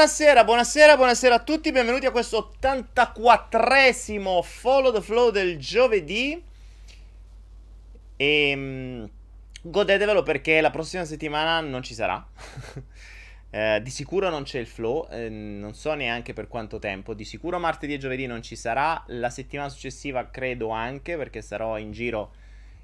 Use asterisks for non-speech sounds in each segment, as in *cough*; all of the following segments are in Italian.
Buonasera, buonasera, buonasera a tutti, benvenuti a questo 84esimo Follow the Flow del giovedì. E mm, godetevelo perché la prossima settimana non ci sarà. *laughs* eh, di sicuro non c'è il flow, eh, non so neanche per quanto tempo. Di sicuro martedì e giovedì non ci sarà. La settimana successiva credo anche perché sarò in giro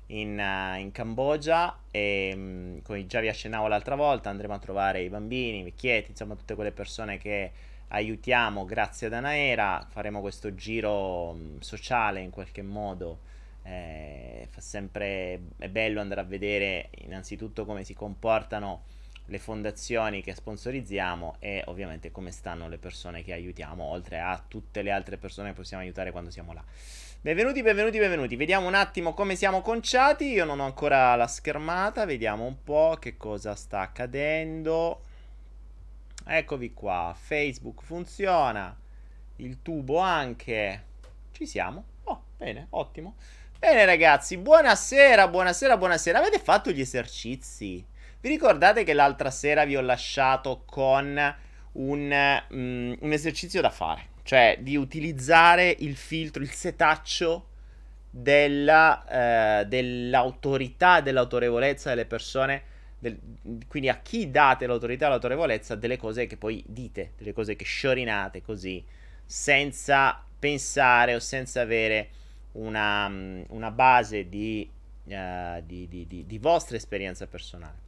in, uh, in Cambogia e um, come già vi accennavo l'altra volta andremo a trovare i bambini, i vecchietti, insomma tutte quelle persone che aiutiamo grazie ad Anaera, faremo questo giro um, sociale in qualche modo. Eh, fa sempre è bello andare a vedere innanzitutto come si comportano le fondazioni che sponsorizziamo e ovviamente come stanno le persone che aiutiamo, oltre a tutte le altre persone che possiamo aiutare quando siamo là. Benvenuti, benvenuti, benvenuti. Vediamo un attimo come siamo conciati. Io non ho ancora la schermata. Vediamo un po' che cosa sta accadendo. Eccovi qua. Facebook funziona. Il tubo anche. Ci siamo. Oh, bene, ottimo. Bene ragazzi, buonasera, buonasera, buonasera. Avete fatto gli esercizi? Vi ricordate che l'altra sera vi ho lasciato con un, um, un esercizio da fare? Cioè di utilizzare il filtro, il setaccio della, eh, dell'autorità, dell'autorevolezza delle persone, del, quindi a chi date l'autorità e l'autorevolezza delle cose che poi dite, delle cose che sciorinate così, senza pensare o senza avere una, una base di, uh, di, di, di vostra esperienza personale.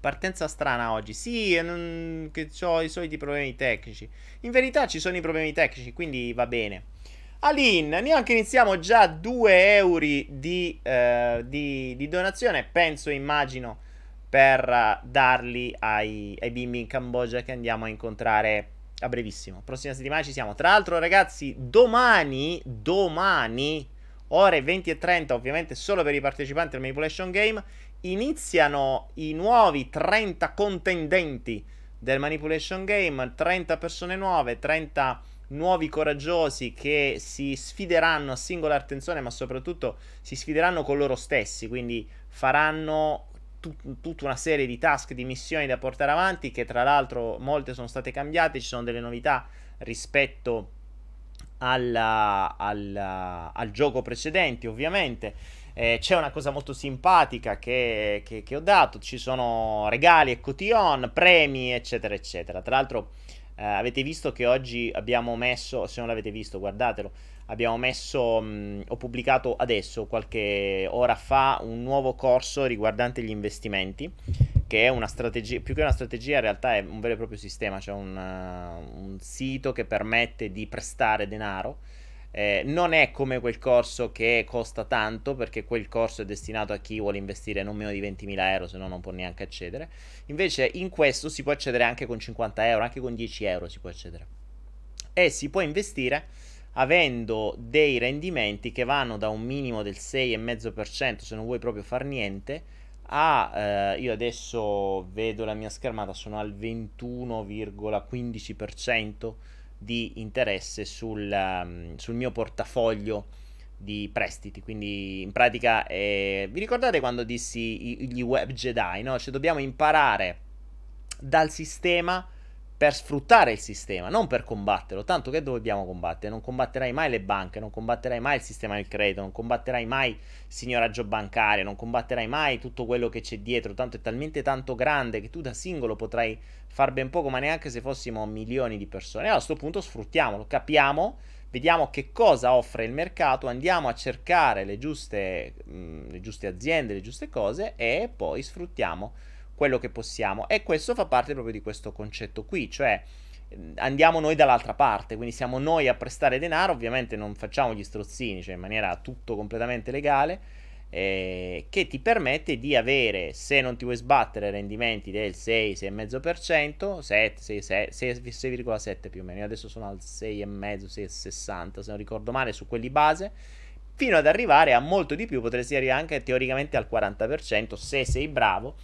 Partenza strana oggi. Sì, non, che ho i soliti problemi tecnici. In verità ci sono i problemi tecnici, quindi va bene. Alin, neanche iniziamo già 2 euro di, eh, di, di, donazione, penso, immagino, per darli ai, ai bimbi in Cambogia che andiamo a incontrare a brevissimo. Prossima settimana ci siamo. Tra l'altro, ragazzi, domani, domani, ore 20 e 30, ovviamente solo per i partecipanti al Manipulation Game, iniziano i nuovi 30 contendenti del Manipulation Game, 30 persone nuove, 30 nuovi coraggiosi che si sfideranno a singola attenzione, ma soprattutto si sfideranno con loro stessi, quindi faranno tut- tutta una serie di task, di missioni da portare avanti, che tra l'altro molte sono state cambiate, ci sono delle novità rispetto alla, alla, al gioco precedente, ovviamente. Eh, c'è una cosa molto simpatica che, che, che, ho dato, ci sono regali e cotillon, premi, eccetera, eccetera. Tra l'altro eh, avete visto che oggi abbiamo messo, se non l'avete visto guardatelo, abbiamo messo, mh, ho pubblicato adesso, qualche ora fa, un nuovo corso riguardante gli investimenti, che è una strategia, più che una strategia in realtà è un vero e proprio sistema, cioè un, uh, un sito che permette di prestare denaro eh, non è come quel corso che costa tanto, perché quel corso è destinato a chi vuole investire non meno di 20.000 euro, se no non può neanche accedere. Invece in questo si può accedere anche con 50 euro, anche con 10 euro si può accedere. E si può investire avendo dei rendimenti che vanno da un minimo del 6,5% se non vuoi proprio far niente a eh, io adesso vedo la mia schermata sono al 21,15% di interesse sul, um, sul mio portafoglio di prestiti. Quindi in pratica eh, vi ricordate quando dissi gli web Jedi, no? Cioè dobbiamo imparare dal sistema per sfruttare il sistema, non per combatterlo. Tanto che dobbiamo combattere? Non combatterai mai le banche, non combatterai mai il sistema del credito, non combatterai mai il signoraggio bancario, non combatterai mai tutto quello che c'è dietro. Tanto è talmente tanto grande che tu da singolo potrai far ben poco, ma neanche se fossimo milioni di persone. Allora a questo punto sfruttiamolo, capiamo, vediamo che cosa offre il mercato, andiamo a cercare le giuste, mh, mm, le giuste aziende, le giuste cose e poi sfruttiamo quello che possiamo. E questo fa parte proprio di questo concetto qui, cioè andiamo noi dall'altra parte, quindi siamo noi a prestare denaro, ovviamente non facciamo gli strozzini, cioè in maniera tutto completamente legale, eh, che ti permette di avere, se non ti vuoi sbattere, rendimenti del 6, 6,5%, 7, 6, 6, 6,7 più o meno, Io adesso sono al 6,5, 6,60 se non ricordo male, su quelli base, fino ad arrivare a molto di più, potresti arrivare anche teoricamente al 40% se sei bravo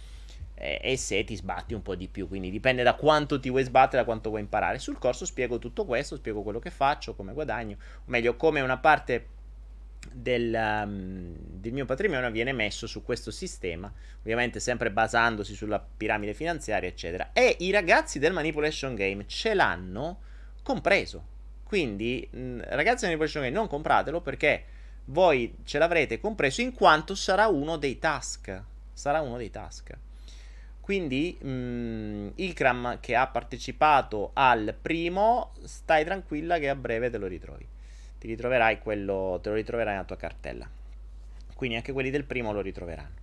e se ti sbatti un po' di più. Quindi dipende da quanto ti vuoi sbattere, da quanto vuoi imparare. Sul corso spiego tutto questo, spiego quello che faccio, come guadagno, o meglio, come una parte del, um, del, mio patrimonio viene messo su questo sistema, ovviamente sempre basandosi sulla piramide finanziaria, eccetera. E i ragazzi del Manipulation Game ce l'hanno compreso. Quindi, mh, ragazzi del Manipulation Game, non compratelo perché voi ce l'avrete compreso in quanto sarà uno dei task. Sarà uno dei task. Quindi, mh, Ikram che ha partecipato al primo, stai tranquilla che a breve te lo ritrovi ti ritroverai quello, te lo ritroverai nella tua cartella. Quindi anche quelli del primo lo ritroveranno.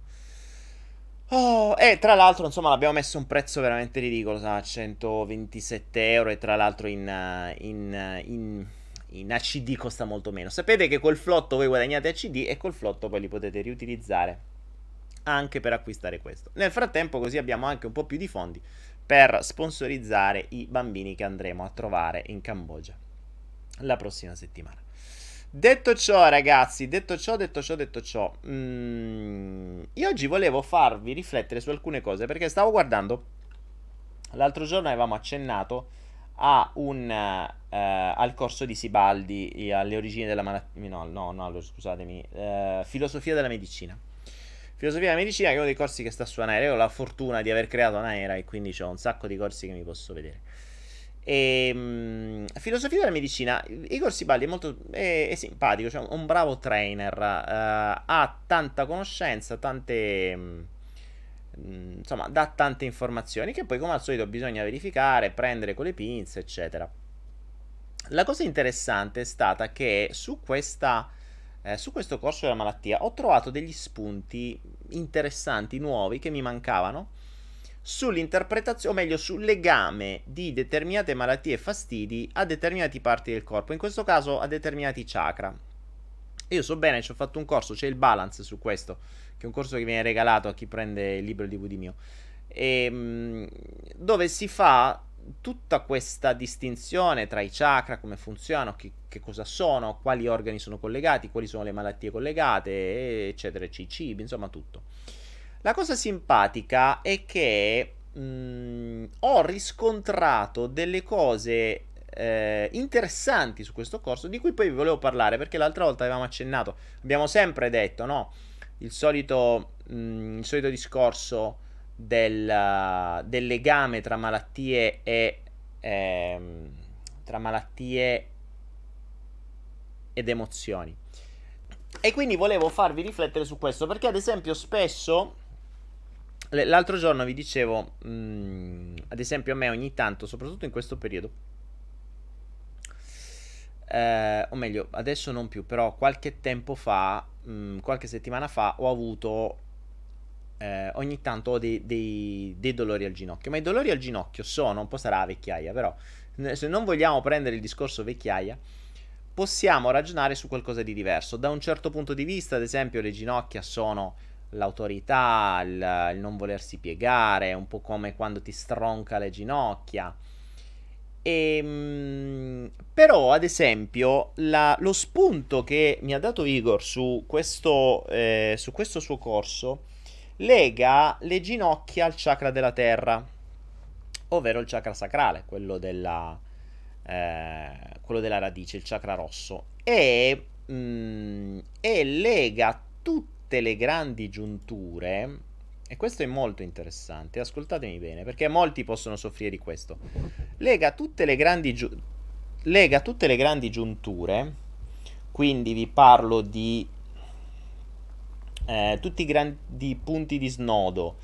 Oh, e tra l'altro, insomma, l'abbiamo messo un prezzo veramente ridicolo, sa, 127 euro e tra l'altro in, in, in, in, ACD costa molto meno. Sapete che col flotto voi guadagnate ACD e col flotto poi li potete riutilizzare anche per acquistare questo. Nel frattempo così abbiamo anche un po' più di fondi per sponsorizzare i bambini che andremo a trovare in Cambogia la prossima settimana. Detto ciò, ragazzi, detto ciò, detto ciò, detto ciò, mm, io oggi volevo farvi riflettere su alcune cose perché stavo guardando. L'altro giorno avevamo accennato a un, uh, al corso di Sibaldi alle origini della malattia. No, no, no, scusatemi. Uh, filosofia della medicina. Filosofia della medicina, che è uno dei corsi che sta su Anaera. Io ho la fortuna di aver creato Anaera e quindi ho un sacco di corsi che mi posso vedere. E, mh, filosofia della medicina, Igor Sibaldi è molto è, è simpatico, cioè un bravo trainer, uh, ha tanta conoscenza, tante... Mh, insomma, dà tante informazioni che poi come al solito bisogna verificare, prendere con le pinze, eccetera. La cosa interessante è stata che su, questa, eh, su questo corso della malattia ho trovato degli spunti interessanti, nuovi, che mi mancavano sull'interpretazione, o meglio sul legame di determinate malattie e fastidi a determinate parti del corpo, in questo caso a determinati chakra. Io so bene, ci ho fatto un corso, c'è il balance su questo, che è un corso che viene regalato a chi prende il libro DVD mio, e, ehm, dove si fa tutta questa distinzione tra i chakra, come funzionano, che, che, cosa sono, quali organi sono collegati, quali sono le malattie collegate, eccetera, i cibi, insomma tutto. La cosa simpatica è che mh, mm, ho riscontrato delle cose eh, interessanti su questo corso di cui poi vi volevo parlare perché l'altra volta avevamo accennato, abbiamo sempre detto, no? Il solito, mh, mm, il solito discorso del, del, legame tra malattie e eh, tra malattie ed emozioni. E quindi volevo farvi riflettere su questo perché ad esempio spesso L'altro giorno vi dicevo, mh, mm, ad esempio a me ogni tanto, soprattutto in questo periodo, eh, o meglio, adesso non più, però qualche tempo fa, mh, mm, qualche settimana fa, ho avuto, eh, ogni tanto ho dei, dei, dei, dolori al ginocchio, ma i dolori al ginocchio sono, un po' sarà vecchiaia, però se non vogliamo prendere il discorso vecchiaia, possiamo ragionare su qualcosa di diverso. Da un certo punto di vista, ad esempio, le ginocchia sono l'autorità, il, il, non volersi piegare, un po' come quando ti stronca le ginocchia. E, ehm, però, ad esempio, la, lo spunto che mi ha dato Igor su questo, eh, su questo suo corso lega le ginocchia al chakra della terra, ovvero il chakra sacrale, quello della, eh, quello della radice, il chakra rosso, e, mm, e lega tutte le grandi giunture, e questo è molto interessante, ascoltatemi bene, perché molti possono soffrire di questo, lega tutte le grandi, giu- lega tutte le grandi giunture, quindi vi parlo di eh, tutti i grandi punti di snodo,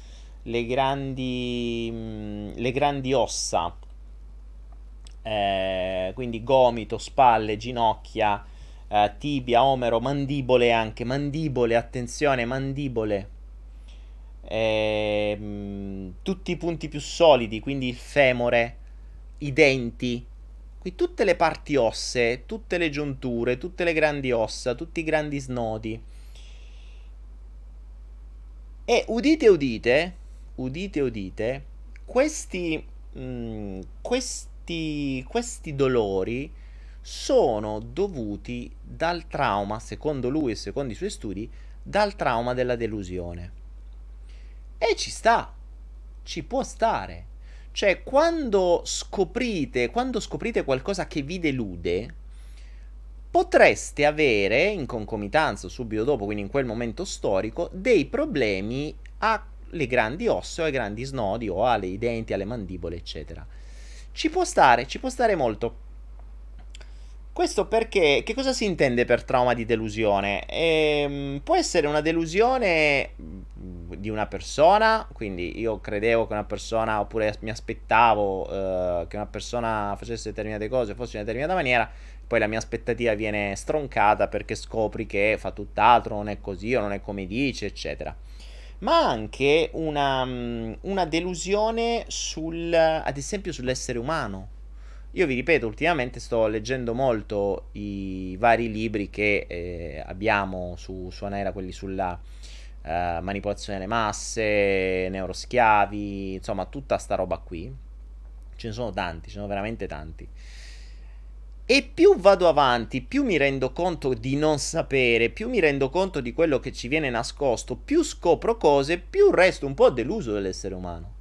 le grandi, mh, mm, le grandi ossa, eh, quindi gomito, spalle, ginocchia, uh, tibia, omero, mandibole anche, mandibole, attenzione, mandibole. Mh, tutti i punti più solidi, quindi il femore, i denti, tutte le parti ossee, tutte le giunture, tutte le grandi ossa, tutti i grandi snodi. E udite, udite, udite, udite, questi, mh, questi, questi dolori sono dovuti dal trauma, secondo lui e secondo i suoi studi, dal trauma della delusione. E ci sta, ci può stare. Cioè, quando scoprite, quando scoprite qualcosa che vi delude, potreste avere in concomitanza subito dopo, quindi in quel momento storico, dei problemi alle grandi ossa, ai grandi snodi o ai denti, alle mandibole, eccetera. Ci può stare, ci può stare molto. Questo perché, che cosa si intende per trauma di delusione? Ehm, può essere una delusione di una persona, quindi io credevo che una persona, oppure mi aspettavo eh, che una persona facesse determinate cose, fosse in una determinata maniera, poi la mia aspettativa viene stroncata perché scopri che fa tutt'altro, non è così o non è come dice, eccetera. Ma anche una, mm, una delusione sul, ad esempio, sull'essere umano. Io vi ripeto, ultimamente sto leggendo molto i vari libri che eh, abbiamo su, su Anaera, quelli sulla eh, manipolazione delle masse, neuroschiavi, insomma, tutta sta roba qui. Ce ne sono tanti, ce ne sono veramente tanti. E più vado avanti, più mi rendo conto di non sapere, più mi rendo conto di quello che ci viene nascosto, più scopro cose, più resto un po' deluso dell'essere umano.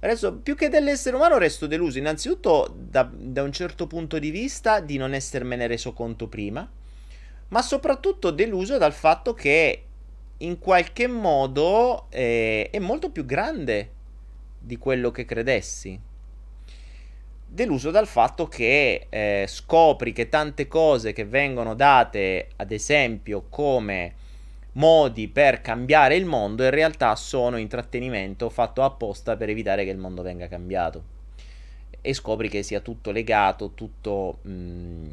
Resto, più che dell'essere umano resto deluso innanzitutto da, da un certo punto di vista di non essermene reso conto prima, ma soprattutto deluso dal fatto che in qualche modo eh, è molto più grande di quello che credessi deluso dal fatto che eh, scopri che tante cose che vengono date, ad esempio, come modi per cambiare il mondo, in realtà sono intrattenimento fatto apposta per evitare che il mondo venga cambiato. E scopri che sia tutto legato, tutto, mh, mm,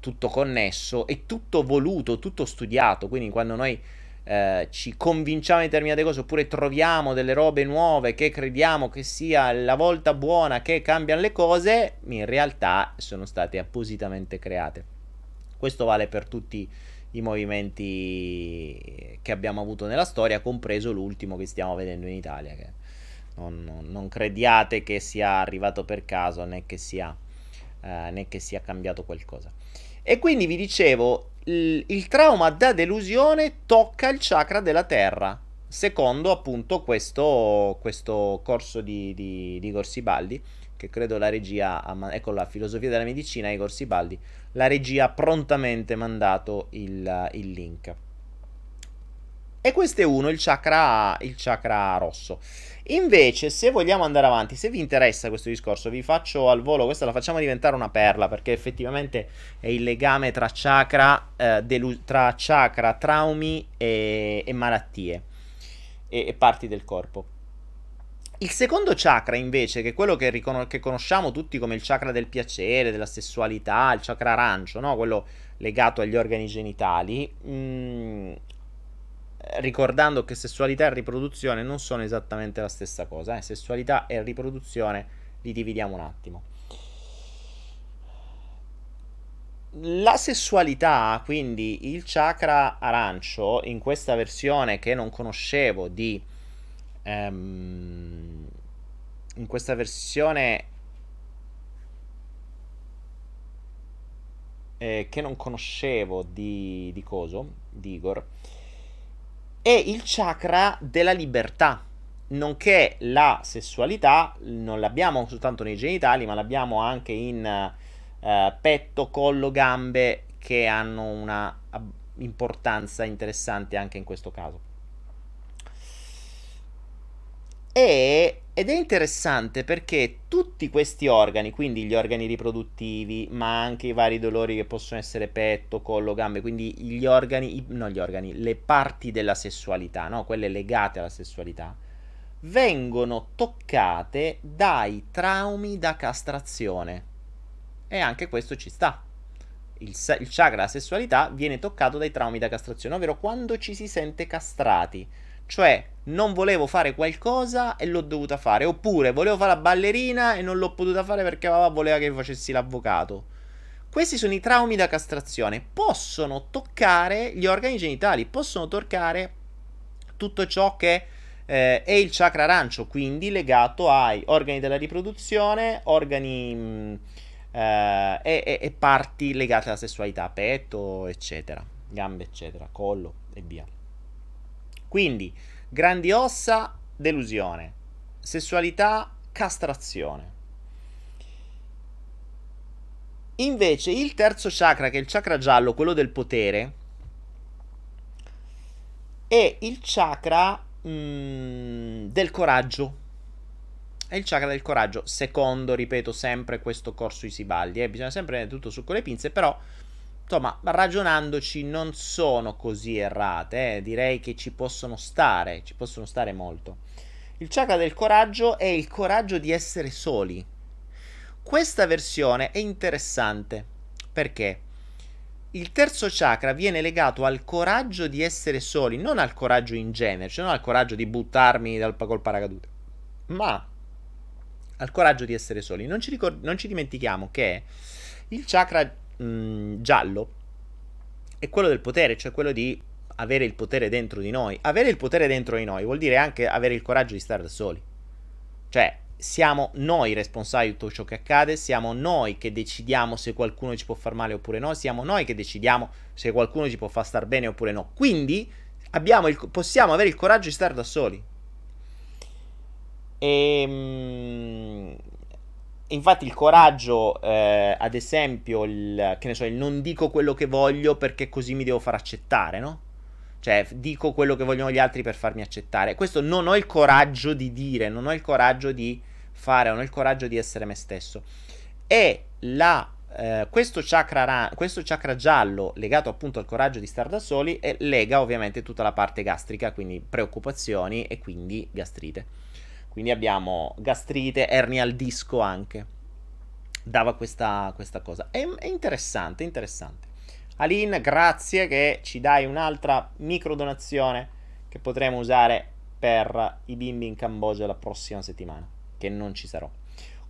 tutto connesso e tutto voluto, tutto studiato. Quindi quando noi eh, ci convinciamo di determinate cose oppure troviamo delle robe nuove che crediamo che sia la volta buona che cambiano le cose, in realtà sono state appositamente create. Questo vale per tutti i movimenti che abbiamo avuto nella storia, compreso l'ultimo che stiamo vedendo in Italia. Non, non crediate che sia arrivato per caso né che sia, eh, né che sia cambiato qualcosa. E quindi vi dicevo, il, trauma da delusione tocca il chakra della terra, secondo appunto questo, questo corso di, di, di Igor Sibaldi, che credo la regia, ha, ecco la filosofia della medicina, Igor Sibaldi, la regia ha prontamente mandato il, il link. E questo è uno, il chakra, il chakra rosso. Invece, se vogliamo andare avanti, se vi interessa questo discorso, vi faccio al volo, questa la facciamo diventare una perla, perché effettivamente è il legame tra chakra, eh, delu- tra chakra traumi e, e malattie e, e, parti del corpo. Il secondo chakra, invece, che è quello che, ricon- che, conosciamo tutti come il chakra del piacere, della sessualità, il chakra arancio, no? quello legato agli organi genitali, mh, mm, ricordando che sessualità e riproduzione non sono esattamente la stessa cosa. Eh? Sessualità e riproduzione li dividiamo un attimo. La sessualità, quindi il chakra arancio, in questa versione che non conoscevo di... Um, in questa versione eh, che non conoscevo di, di Coso, di Igor, è il chakra della libertà, nonché la sessualità non l'abbiamo soltanto nei genitali, ma l'abbiamo anche in uh, petto, collo, gambe che hanno una importanza interessante anche in questo caso. E, ed è interessante perché tutti questi organi, quindi gli organi riproduttivi, ma anche i vari dolori che possono essere petto, collo, gambe, quindi gli organi, non gli organi, le parti della sessualità, no? quelle legate alla sessualità, vengono toccate dai traumi da castrazione. E anche questo ci sta. Il, il chakra della sessualità viene toccato dai traumi da castrazione, ovvero quando ci si sente castrati cioè, non volevo fare qualcosa e l'ho dovuta fare. Oppure volevo fare la ballerina e non l'ho potuta fare perché papà voleva che facessi l'avvocato. Questi sono i traumi da castrazione. Possono toccare gli organi genitali, possono toccare tutto ciò che eh, è il chakra arancio, quindi legato ai organi della riproduzione, organi mh, mm, eh, e, e, e parti legate alla sessualità, petto, eccetera, gambe, eccetera, collo e via. Quindi, grandi ossa, delusione. Sessualità, castrazione. Invece il terzo chakra, che è il chakra giallo, quello del potere, è il chakra mm, del coraggio. È il chakra del coraggio, secondo, ripeto sempre, questo corso Isibaldi. Eh? Bisogna sempre prendere tutto su con le pinze, però, insomma, ragionandoci non sono così errate. Eh? Direi che ci possono stare, ci possono stare molto. Il chakra del coraggio è il coraggio di essere soli. Questa versione è interessante perché il terzo chakra viene legato al coraggio di essere soli, non al coraggio in genere, cioè non al coraggio di buttarmi dal, col paracadute, ma al coraggio di essere soli. Non ci, ricord- non ci dimentichiamo che il chakra mh, giallo è quello del potere, cioè quello di avere il potere dentro di noi. Avere il potere dentro di noi vuol dire anche avere il coraggio di stare da soli. Cioè, siamo noi responsabili di tutto ciò che accade, siamo noi che decidiamo se qualcuno ci può far male oppure no, siamo noi che decidiamo se qualcuno ci può far star bene oppure no. Quindi il, possiamo avere il coraggio di stare da soli. E, ehm, infatti il coraggio, eh, ad esempio, il, che ne so, il non dico quello che voglio perché così mi devo far accettare, no? Cioè, dico quello che vogliono gli altri per farmi accettare. Questo non ho il coraggio di dire, non ho il coraggio di fare, non ho il coraggio di essere me stesso. E la, eh, questo, chakra, questo chakra giallo legato appunto al coraggio di stare da soli e lega ovviamente tutta la parte gastrica, quindi preoccupazioni e quindi gastrite. Quindi abbiamo gastrite, ernia al disco anche. Dava questa, questa cosa. È, è interessante, interessante. Aline, grazie che ci dai un'altra micro donazione che potremo usare per i bimbi in Cambogia la prossima settimana, che non ci sarò.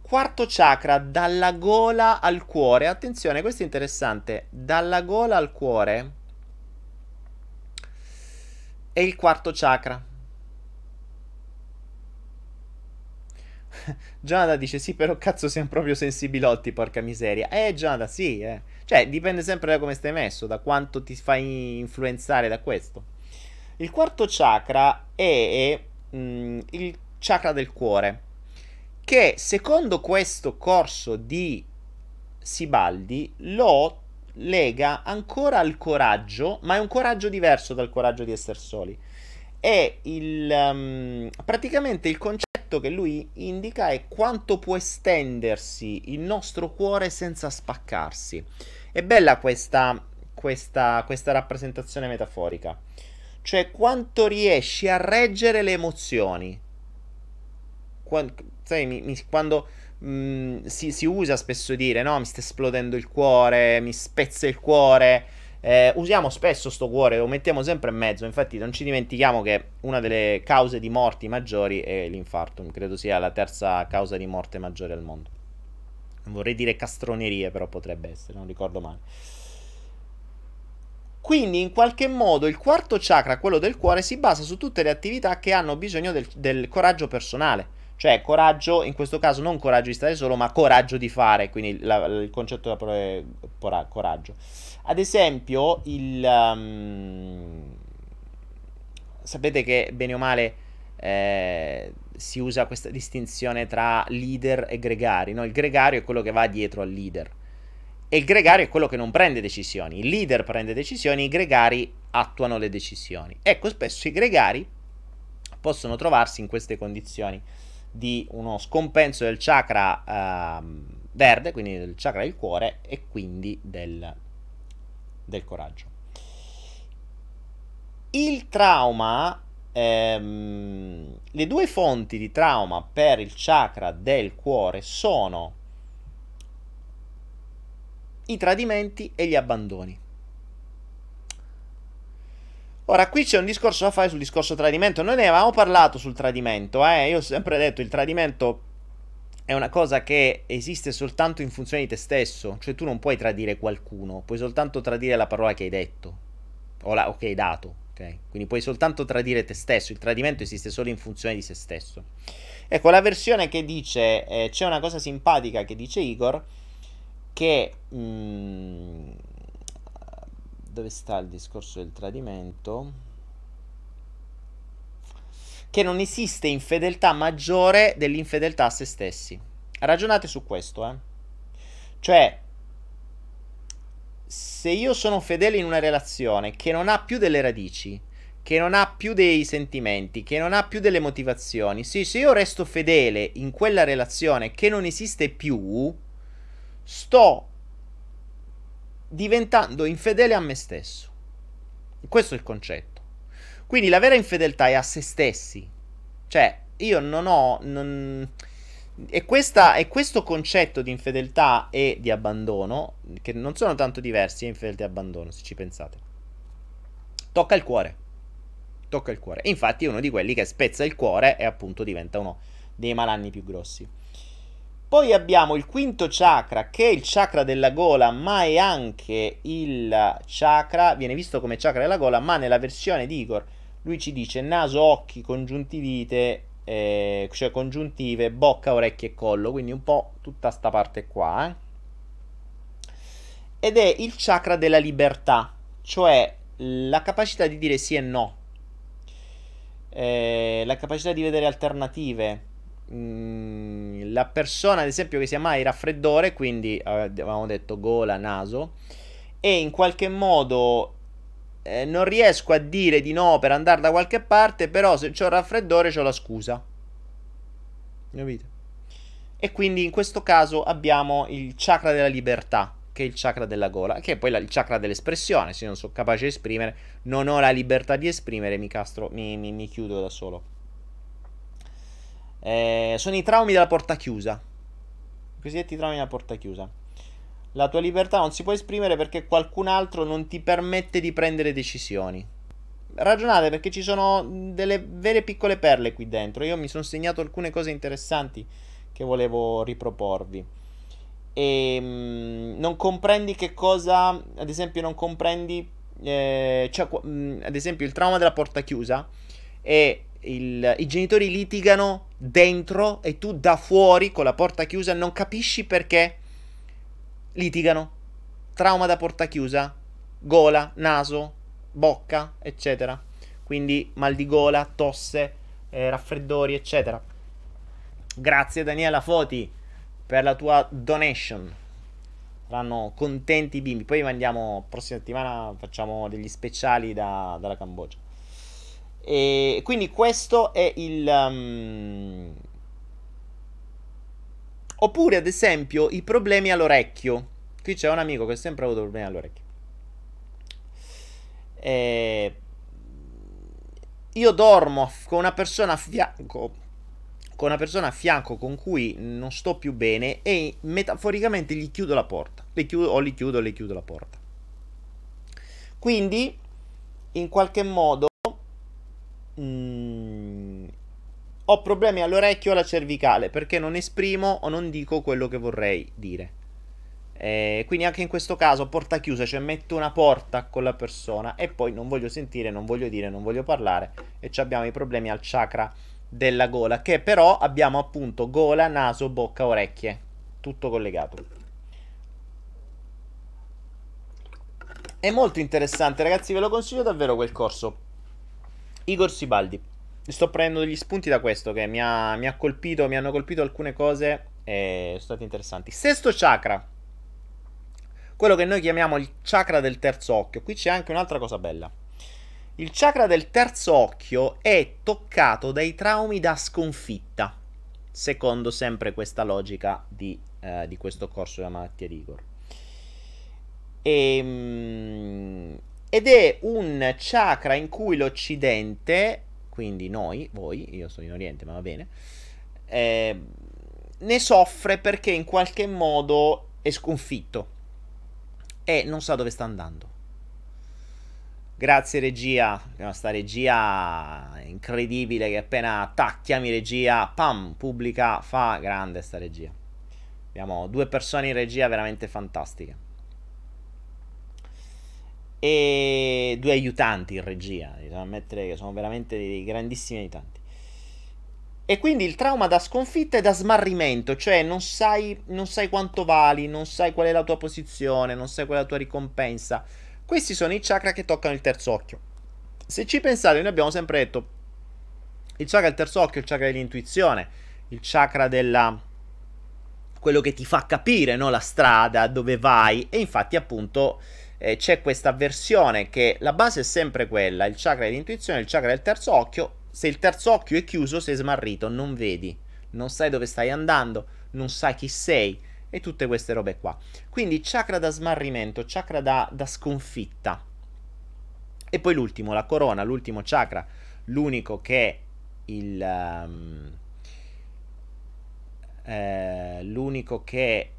Quarto chakra, dalla gola al cuore. Attenzione, questo è interessante. Dalla gola al cuore è il quarto chakra. *laughs* Jonathan dice sì, però cazzo siamo proprio sensibilotti, porca miseria. Eh, Jonathan, sì, eh. Cioè, dipende sempre da come stai messo, da quanto ti fai influenzare da questo. Il quarto chakra è mm, il chakra del cuore, che secondo questo corso di Sibaldi lo lega ancora al coraggio, ma è un coraggio diverso dal coraggio di essere soli. È il, um, praticamente il concetto che lui indica è quanto può estendersi il nostro cuore senza spaccarsi. È bella questa, questa, questa rappresentazione metaforica. Cioè, quanto riesci a reggere le emozioni. Quando, sai, mi, mi, quando mh, mm, si, si, usa spesso dire, no, mi sta esplodendo il cuore, mi spezza il cuore. Eh, usiamo spesso sto cuore, lo mettiamo sempre in mezzo. Infatti, non ci dimentichiamo che una delle cause di morti maggiori è l'infarto. Credo sia la terza causa di morte maggiore al mondo. Non vorrei dire castronerie, però potrebbe essere, non ricordo male. Quindi in qualche modo il quarto chakra, quello del cuore, si basa su tutte le attività che hanno bisogno del, del coraggio personale. Cioè coraggio, in questo caso non coraggio di stare solo, ma coraggio di fare, quindi la, il concetto parola è coraggio. Ad esempio, il... Um, sapete che bene o male eh, si usa questa distinzione tra leader e gregari. No? Il gregario è quello che va dietro al leader. E il gregario è quello che non prende decisioni. Il leader prende decisioni, i gregari attuano le decisioni. Ecco, spesso i gregari possono trovarsi in queste condizioni di uno scompenso del chakra uh, verde, quindi del chakra del cuore e quindi del, del coraggio. Il trauma ehm, le due fonti di trauma per il chakra del cuore sono i tradimenti e gli abbandoni. Ora, qui c'è un discorso da fare sul discorso tradimento. Noi ne avevamo parlato sul tradimento, eh? Io ho sempre detto il tradimento è una cosa che esiste soltanto in funzione di te stesso. Cioè, tu non puoi tradire qualcuno, puoi soltanto tradire la parola che hai detto o, la, o che hai dato. Okay? Quindi puoi soltanto tradire te stesso, il tradimento esiste solo in funzione di se stesso. Ecco, la versione che dice, eh, c'è una cosa simpatica che dice Igor, che... Mh, mm, dove sta il discorso del tradimento? Che non esiste infedeltà maggiore dell'infedeltà a se stessi. Ragionate su questo, eh. Cioè, se io sono fedele in una relazione che non ha più delle radici, che non ha più dei sentimenti, che non ha più delle motivazioni, sì, se io resto fedele in quella relazione che non esiste più, sto diventando infedele a me stesso. Questo è il concetto. Quindi la vera infedeltà è a se stessi. Cioè, io non ho... Non... E, questa, e questo concetto di infedeltà e di abbandono, che non sono tanto diversi, infedeltà e abbandono, se ci pensate, tocca il cuore. Tocca il cuore. infatti è uno di quelli che spezza il cuore e appunto diventa uno dei malanni più grossi. Poi abbiamo il quinto chakra, che è il chakra della gola, ma è anche il chakra, viene visto come chakra della gola, ma nella versione di Igor lui ci dice naso, occhi, congiuntivite, eh, cioè congiuntive, bocca, orecchie e collo, quindi un po' tutta sta parte qua. Eh? Ed è il chakra della libertà, cioè la capacità di dire sì e no, eh, la capacità di vedere alternative. Mm, la persona, ad esempio, che si chiama il raffreddore, quindi avevamo detto gola, naso, e in qualche modo eh, non riesco a dire di no per andare da qualche parte, però se ho raffreddore ho la scusa. Capite? E quindi in questo caso abbiamo il chakra della libertà, che è il chakra della gola, che è poi la, il chakra dell'espressione. Se non sono capace di esprimere, non ho la libertà di esprimere, mi, castro, mi, mi, mi chiudo da solo. Eh, sono i traumi della porta chiusa. I cosiddetti traumi della porta chiusa. La tua libertà non si può esprimere perché qualcun altro non ti permette di prendere decisioni. Ragionate perché ci sono delle vere piccole perle qui dentro. Io mi sono segnato alcune cose interessanti che volevo riproporvi. E mh, mm, non comprendi che cosa, ad esempio, non comprendi, eh, cioè, mh, mm, ad esempio, il trauma della porta chiusa e il, i genitori litigano dentro e tu da fuori con la porta chiusa non capisci perché litigano, trauma da porta chiusa, gola, naso, bocca, eccetera. Quindi mal di gola, tosse, eh, raffreddori, eccetera. Grazie Daniela Foti per la tua donation. Saranno contenti i bimbi. Poi mandiamo, prossima settimana facciamo degli speciali da, dalla Cambogia. E quindi questo è il... Um, Oppure, ad esempio, i problemi all'orecchio. Qui c'è un amico che ha sempre avuto problemi all'orecchio. E... Io dormo con una persona a fianco. Con una persona a fianco con cui non sto più bene e metaforicamente gli chiudo la porta. Le chiudo, o li chiudo o le chiudo la porta. Quindi, in qualche modo, mh, mm, ho problemi all'orecchio o alla cervicale perché non esprimo o non dico quello che vorrei dire. Eh, quindi anche in questo caso porta chiusa, cioè metto una porta con la persona e poi non voglio sentire, non voglio dire, non voglio parlare e abbiamo i problemi al chakra della gola che però abbiamo appunto gola, naso, bocca, orecchie, tutto collegato. È molto interessante ragazzi, ve lo consiglio davvero quel corso. Igor Sibaldi sto prendendo degli spunti da questo che mi ha, mi ha colpito, mi hanno colpito alcune cose e sono state interessanti. Sesto chakra, quello che noi chiamiamo il chakra del terzo occhio. Qui c'è anche un'altra cosa bella. Il chakra del terzo occhio è toccato dai traumi da sconfitta, secondo sempre questa logica di, eh, di questo corso della malattia di Igor. E, ehm, ed è un chakra in cui l'Occidente quindi noi, voi, io sono in Oriente, ma va bene, eh, ne soffre perché in qualche modo è sconfitto e non sa dove sta andando. Grazie regia, sta regia incredibile che appena tacchiami regia, pam, pubblica, fa grande sta regia. Abbiamo due persone in regia veramente fantastiche e due aiutanti in regia, bisogna ammettere che sono veramente dei grandissimi aiutanti. E quindi il trauma da sconfitta e da smarrimento, cioè non sai, non sai quanto vali, non sai qual è la tua posizione, non sai qual è la tua ricompensa. Questi sono i chakra che toccano il terzo occhio. Se ci pensate, noi abbiamo sempre detto il chakra del terzo occhio, il chakra dell'intuizione, il chakra della quello che ti fa capire no, la strada, dove vai. E infatti, appunto, eh, c'è questa versione che la base è sempre quella: il chakra dell'intuizione, il chakra del terzo occhio. Se il terzo occhio è chiuso, sei smarrito, non vedi, non sai dove stai andando, non sai chi sei e tutte queste robe qua. Quindi chakra da smarrimento, chakra da, da sconfitta. E poi l'ultimo, la corona, l'ultimo chakra, l'unico che il... Um, eh, l'unico che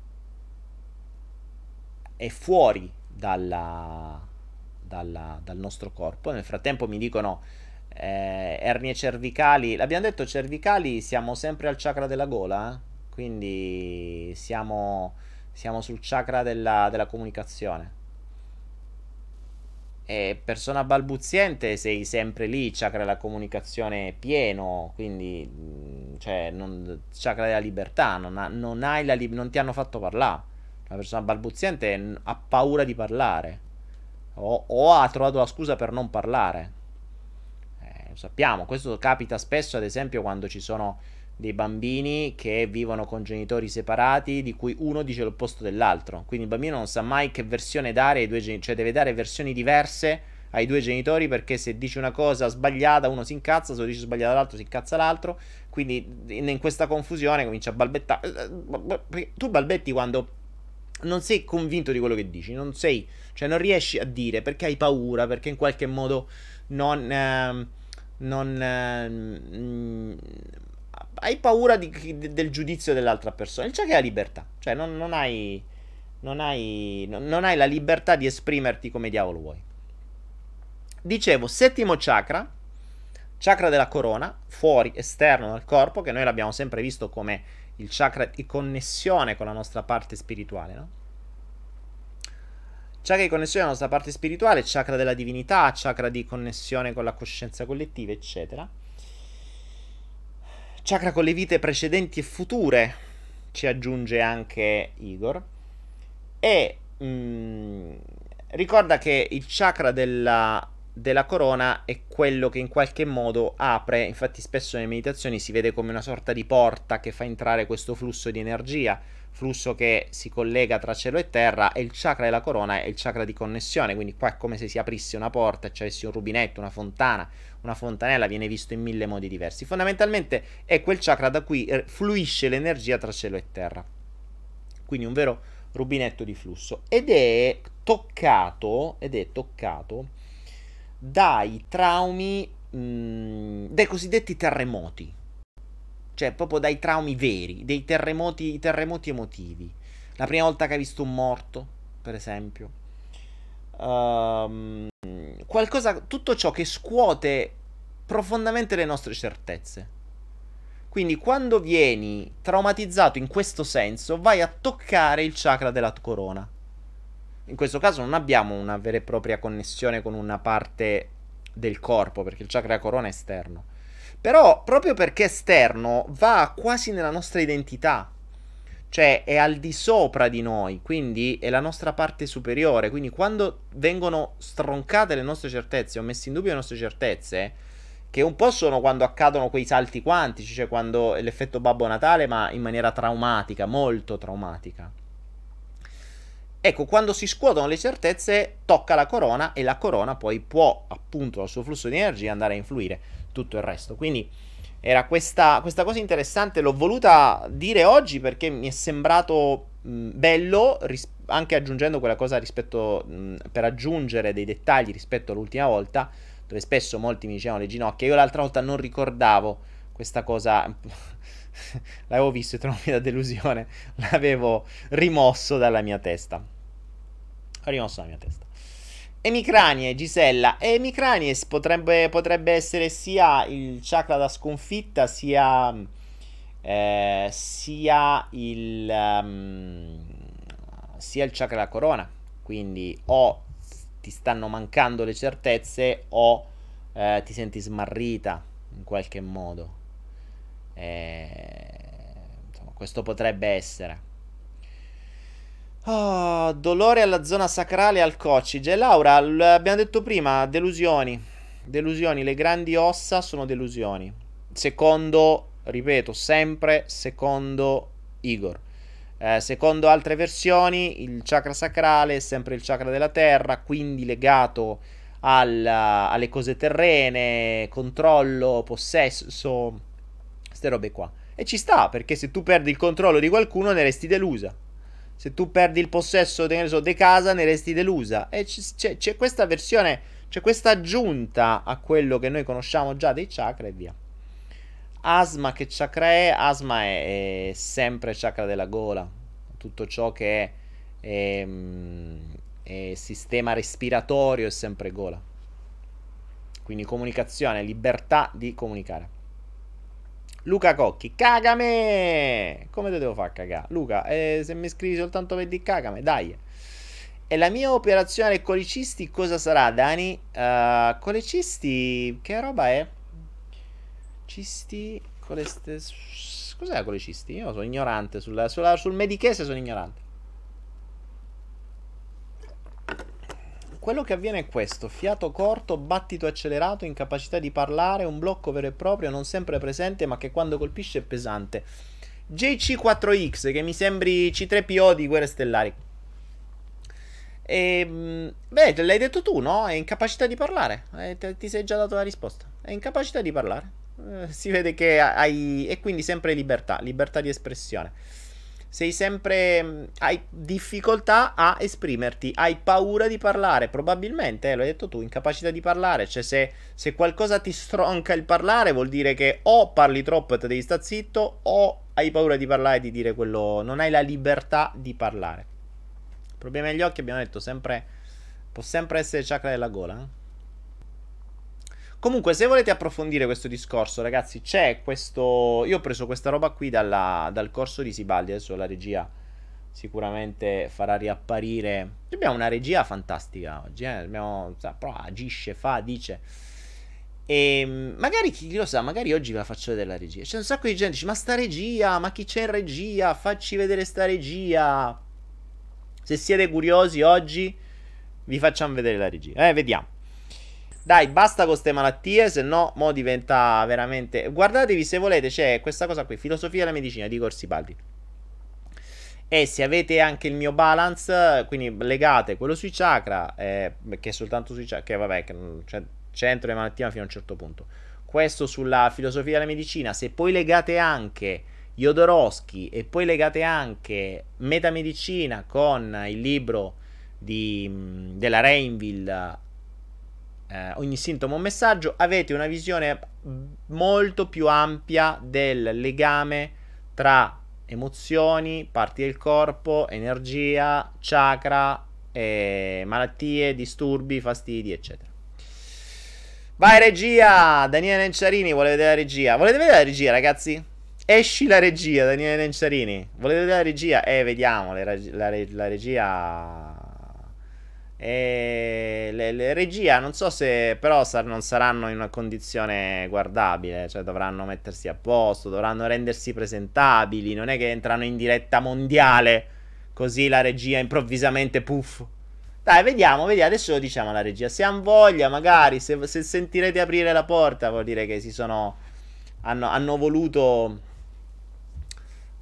è fuori dalla, dalla, dal nostro corpo. Nel frattempo mi dicono eh, ernie cervicali. L'abbiamo detto cervicali, siamo sempre al chakra della gola. Eh? Quindi siamo, siamo sul chakra della, della comunicazione. E persona balbuziente sei sempre lì, chakra della comunicazione pieno, quindi mm, cioè, non, chakra della libertà, non, ha, non, li- non ti hanno fatto parlare. Una persona balbuziente ha paura di parlare o, o ha trovato la scusa per non parlare. Eh, lo sappiamo, questo capita spesso ad esempio quando ci sono dei bambini che vivono con genitori separati, di cui uno dice l'opposto dell'altro. Quindi il bambino non sa mai che versione dare ai due genitori, cioè deve dare versioni diverse ai due genitori perché se dice una cosa sbagliata uno si incazza, se lo dice sbagliata l'altro si incazza l'altro. Quindi in questa confusione comincia a balbettare. Tu balbetti quando non sei convinto di quello che dici, non sei, cioè non riesci a dire perché hai paura, perché in qualche modo non... Eh, non eh, hai paura di, del giudizio dell'altra persona. Il chakra è la libertà, cioè non, non, hai, non, hai, non, hai, la libertà di esprimerti come diavolo vuoi. Dicevo, settimo chakra, chakra della corona, fuori, esterno dal corpo, che noi l'abbiamo sempre visto come il chakra di connessione con la nostra parte spirituale, no? Chakra di connessione con la nostra parte spirituale, chakra della divinità, chakra di connessione con la coscienza collettiva, eccetera chakra con le vite precedenti e future, ci aggiunge anche Igor. E mh, mm, ricorda che il chakra della, della corona è quello che in qualche modo apre, infatti spesso nelle meditazioni si vede come una sorta di porta che fa entrare questo flusso di energia flusso che si collega tra cielo e terra e il chakra della corona è il chakra di connessione, quindi qua è come se si aprisse una porta e ci avessi un rubinetto, una fontana, una fontanella, viene visto in mille modi diversi. Fondamentalmente è quel chakra da cui eh, fluisce l'energia tra cielo e terra. Quindi un vero rubinetto di flusso ed è toccato ed è toccato dai traumi mh, mm, dai cosiddetti terremoti cioè proprio dai traumi veri, dei terremoti, terremoti emotivi. La prima volta che hai visto un morto, per esempio. Um, qualcosa, tutto ciò che scuote profondamente le nostre certezze. Quindi quando vieni traumatizzato in questo senso, vai a toccare il chakra della corona. In questo caso non abbiamo una vera e propria connessione con una parte del corpo, perché il chakra corona è esterno però, proprio perché esterno, va quasi nella nostra identità. Cioè, è al di sopra di noi, quindi è la nostra parte superiore. Quindi, quando vengono stroncate le nostre certezze o messe in dubbio le nostre certezze, che un po' sono quando accadono quei salti quantici, cioè quando l'effetto Babbo Natale, ma in maniera traumatica, molto traumatica. Ecco, quando si scuotono le certezze, tocca la corona e la corona poi può, appunto, dal suo flusso di energia andare a influire tutto il resto. Quindi era questa, questa cosa interessante, l'ho voluta dire oggi perché mi è sembrato mh, bello, ris- anche aggiungendo quella cosa rispetto, mh, per aggiungere dei dettagli rispetto all'ultima volta, dove spesso molti mi dicevano le ginocchia, io l'altra volta non ricordavo questa cosa, *laughs* l'avevo visto e trovami da delusione, l'avevo rimosso dalla mia testa. Rimosso dalla mia testa. Emicranie, Gisella. Emicranie potrebbe, potrebbe essere sia il chakra da sconfitta, sia, eh, sia, il, um, sia il chakra da corona. Quindi o ti stanno mancando le certezze o eh, ti senti smarrita in qualche modo. Eh, insomma, questo potrebbe essere. Oh, dolore alla zona sacrale al coccige. Laura, l'abbiamo detto prima, delusioni. Delusioni, le grandi ossa sono delusioni. Secondo, ripeto, sempre secondo Igor. Eh, secondo altre versioni, il chakra sacrale è sempre il chakra della terra, quindi legato al, alle cose terrene, controllo, possesso, queste robe qua. E ci sta, perché se tu perdi il controllo di qualcuno ne resti delusa. Se tu perdi il possesso di so, casa ne resti delusa. E c'è, c'è questa versione, c'è questa aggiunta a quello che noi conosciamo già dei chakra e via. Asma che chakra è? Asma è, è sempre chakra della gola. Tutto ciò che è, è, mm, è sistema respiratorio è sempre gola. Quindi comunicazione, libertà di comunicare. Luca Cocchi, cagame! Come te devo far cagare? Luca, eh, se mi scrivi soltanto per di cagame, dai. E la mia operazione colicisti cosa sarà, Dani? Uh, colicisti, che roba è? Cisti. Coleste... Cos'è con le cisti? Io sono ignorante. Sulla, sulla, sul medichese sono ignorante. Quello che avviene è questo: fiato corto, battito accelerato, incapacità di parlare, un blocco vero e proprio, non sempre presente, ma che quando colpisce è pesante. JC4X, che mi sembri C3PO di Guerre Stellari. E, ehm, beh, l'hai detto tu, no? È incapacità di parlare. Eh, ti sei già dato la risposta. È incapacità di parlare. Eh, si vede che hai... e quindi sempre libertà, libertà di espressione. Sei sempre... Mm, hai difficoltà a esprimerti, hai paura di parlare, probabilmente, eh, l'hai detto tu, incapacità di parlare, cioè se, se qualcosa ti stronca il parlare vuol dire che o parli troppo e te devi stare zitto o hai paura di parlare e di dire quello... non hai la libertà di parlare. Problema agli occhi abbiamo detto sempre... può sempre essere chakra della gola, eh? Comunque, se volete approfondire questo discorso, ragazzi, c'è questo. Io ho preso questa roba qui dalla, dal corso di Sibaldi. Adesso la regia sicuramente farà riapparire. Abbiamo una regia fantastica oggi. Eh? Abbiamo, però agisce, fa, dice. E ehm, magari chi lo sa, magari oggi ve la faccio vedere la regia. C'è un sacco di gente che dice: Ma sta regia, ma chi c'è in regia? Facci vedere sta regia. Se siete curiosi, oggi vi facciamo vedere la regia. Eh, vediamo. Dai, basta con queste malattie, se no mo diventa veramente... Guardatevi se volete, c'è questa cosa qui, filosofia della medicina di Corsibaldi. E se avete anche il mio balance, quindi legate quello sui chakra, eh, che è soltanto sui chakra, che vabbè, che cioè, centro le malattie fino a un certo punto. Questo sulla filosofia della medicina, se poi legate anche Jodorowsky e poi legate anche metamedicina con il libro di, della Rainville eh, ogni sintomo un messaggio, avete una visione molto più ampia del legame tra emozioni, parti del corpo, energia, chakra, eh, malattie, disturbi, fastidi, eccetera. Vai regia, Daniele Nenciarini vuole vedere la regia. Volete vedere la regia, ragazzi? Esci la regia, Daniele Nenciarini. Volete vedere la regia? Eh, vediamo, la, la, la regia e le, le regia non so se però sar- non saranno in una condizione guardabile, cioè dovranno mettersi a posto, dovranno rendersi presentabili, non è che entrano in diretta mondiale così la regia improvvisamente puff. Dai, vediamo, vediamo, adesso lo diciamo alla regia, se han voglia magari, se, se sentirete aprire la porta vuol dire che si sono, hanno, hanno voluto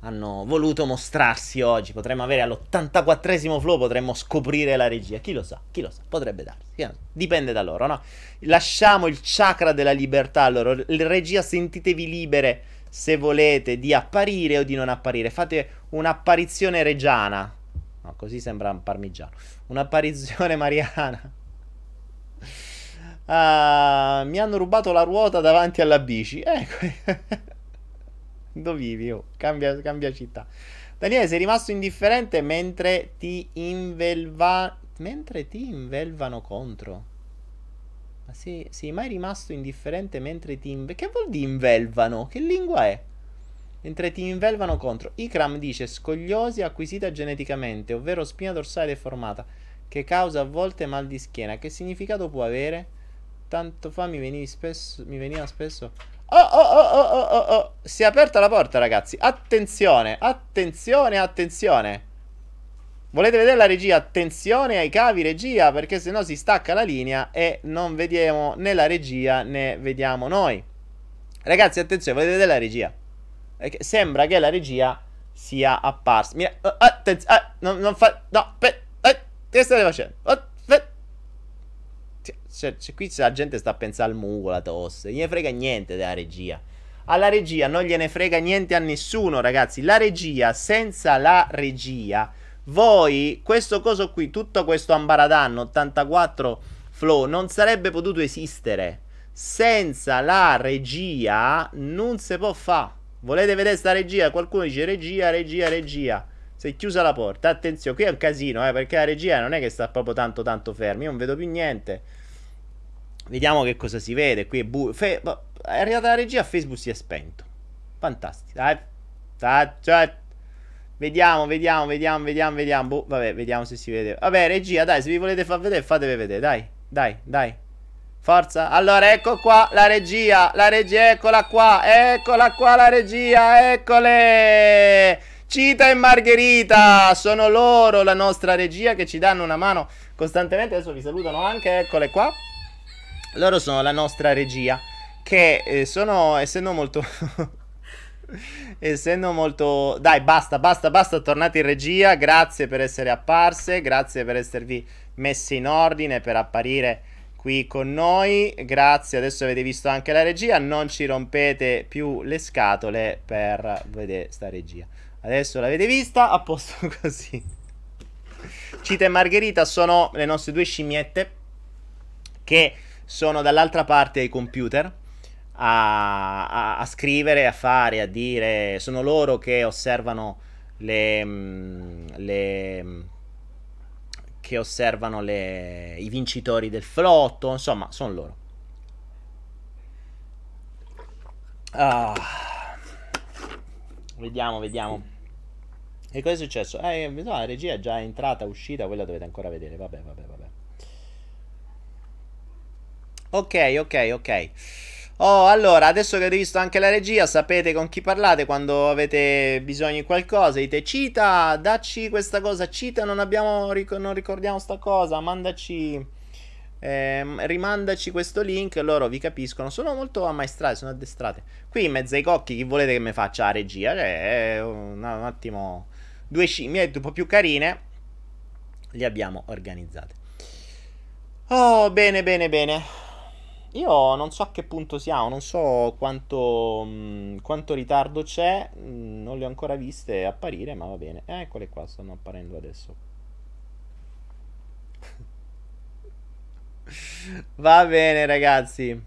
hanno voluto mostrarsi oggi. Potremmo avere all'84esimo flow, potremmo scoprire la regia. Chi lo sa? Chi lo sa? Potrebbe darsi. Dipende da loro, no? Lasciamo il chakra della libertà a loro. Regia, sentitevi libere se volete di apparire o di non apparire. Fate un'apparizione regiana. No, così sembra un parmigiano. Un'apparizione *laughs* mariana. Uh, mi hanno rubato la ruota davanti alla bici. Ecco. *laughs* Dove vivi? Oh, cambia, cambia città. Daniele, sei rimasto indifferente mentre ti invelva... Mentre ti invelvano contro. Ma sei, sei mai rimasto indifferente mentre ti... Inve... Che vuol dire invelvano? Che lingua è? Mentre ti invelvano contro. Ikram dice scogliosi acquisita geneticamente, ovvero spina dorsale deformata, che causa a volte mal di schiena. Che significato può avere? Tanto fa mi, spesso, mi veniva spesso Oh, oh, oh, oh, oh, oh, oh. Si è aperta la porta, ragazzi. Attenzione, attenzione, attenzione. Volete vedere la regia? Attenzione ai cavi regia, perché sennò si stacca la linea e non vediamo né la regia né vediamo noi. Ragazzi, attenzione, volete vedere la regia? Perché sembra che la regia sia apparsa. Mira, uh, attenzione, uh, non, non fa... No, pe, eh, che state facendo? Uh, cioè, cioè, qui la gente sta a pensare al muco, la tosse. Gliene frega niente della regia. Alla regia non gliene frega niente a nessuno, ragazzi. La regia, senza la regia, voi, questo coso qui, tutto questo ambaradan 84 flow, non sarebbe potuto esistere. Senza la regia non si può fare. Volete vedere sta regia? Qualcuno dice regia, regia, regia. Si è chiusa la porta. Attenzione, qui è un casino, eh, perché la regia non è che sta proprio tanto tanto fermi. Io non vedo più niente. Vediamo che cosa si vede. Qui è, bu- Fe- è arrivata la regia, Facebook si è spento. Fantastico. Dai. Dai, cioè. Vediamo, vediamo, vediamo, vediamo, vediamo. Boh, vabbè, vediamo se si vede. Vabbè, regia, dai, se vi volete far vedere, fatevi vedere. Dai, dai, dai. Forza. Allora, ecco qua la regia. La regia, eccola qua. Eccola qua la regia. Eccole. Cita e Margherita. Sono loro la nostra regia che ci danno una mano costantemente. Adesso vi salutano anche. Eccole qua. Loro sono la nostra regia. Che eh, sono, essendo molto. *laughs* essendo molto. Dai, basta, basta, basta. Tornate in regia. Grazie per essere apparse. Grazie per esservi messe in ordine. Per apparire qui con noi. Grazie. Adesso avete visto anche la regia. Non ci rompete più le scatole per vedere sta regia. Adesso l'avete vista. A posto *laughs* così. Cita e Margherita sono le nostre due scimmiette. Che sono dall'altra parte dei computer a, a, a, scrivere, a fare, a dire. Sono loro che osservano le. Mm, le mm, che osservano le, i vincitori del flotto. Insomma, sono loro. Ah. Vediamo, vediamo. E cosa è successo? Eh, la regia è già entrata, uscita, quella dovete ancora vedere. Vabbè, vabbè, vabbè. Ok, ok, ok. Oh, allora, adesso che avete visto anche la regia, sapete con chi parlate quando avete bisogno di qualcosa. Dite, cita, dacci questa cosa, cita, non abbiamo, non ricordiamo sta cosa, mandaci, eh, rimandaci questo link, loro vi capiscono. Sono molto ammaestrati, sono addestrate. Qui in mezzo ai cocchi, chi volete che mi faccia la regia? Cioè, un, un attimo, due scimmiette un po' più carine, li abbiamo organizzate. Oh, bene, bene, bene. Io non so a che punto siamo, non so quanto, mh, mm, quanto ritardo c'è, mh, mm, non le ho ancora viste apparire, ma va bene. Eh, eccole qua, stanno apparendo adesso. *laughs* va bene, ragazzi.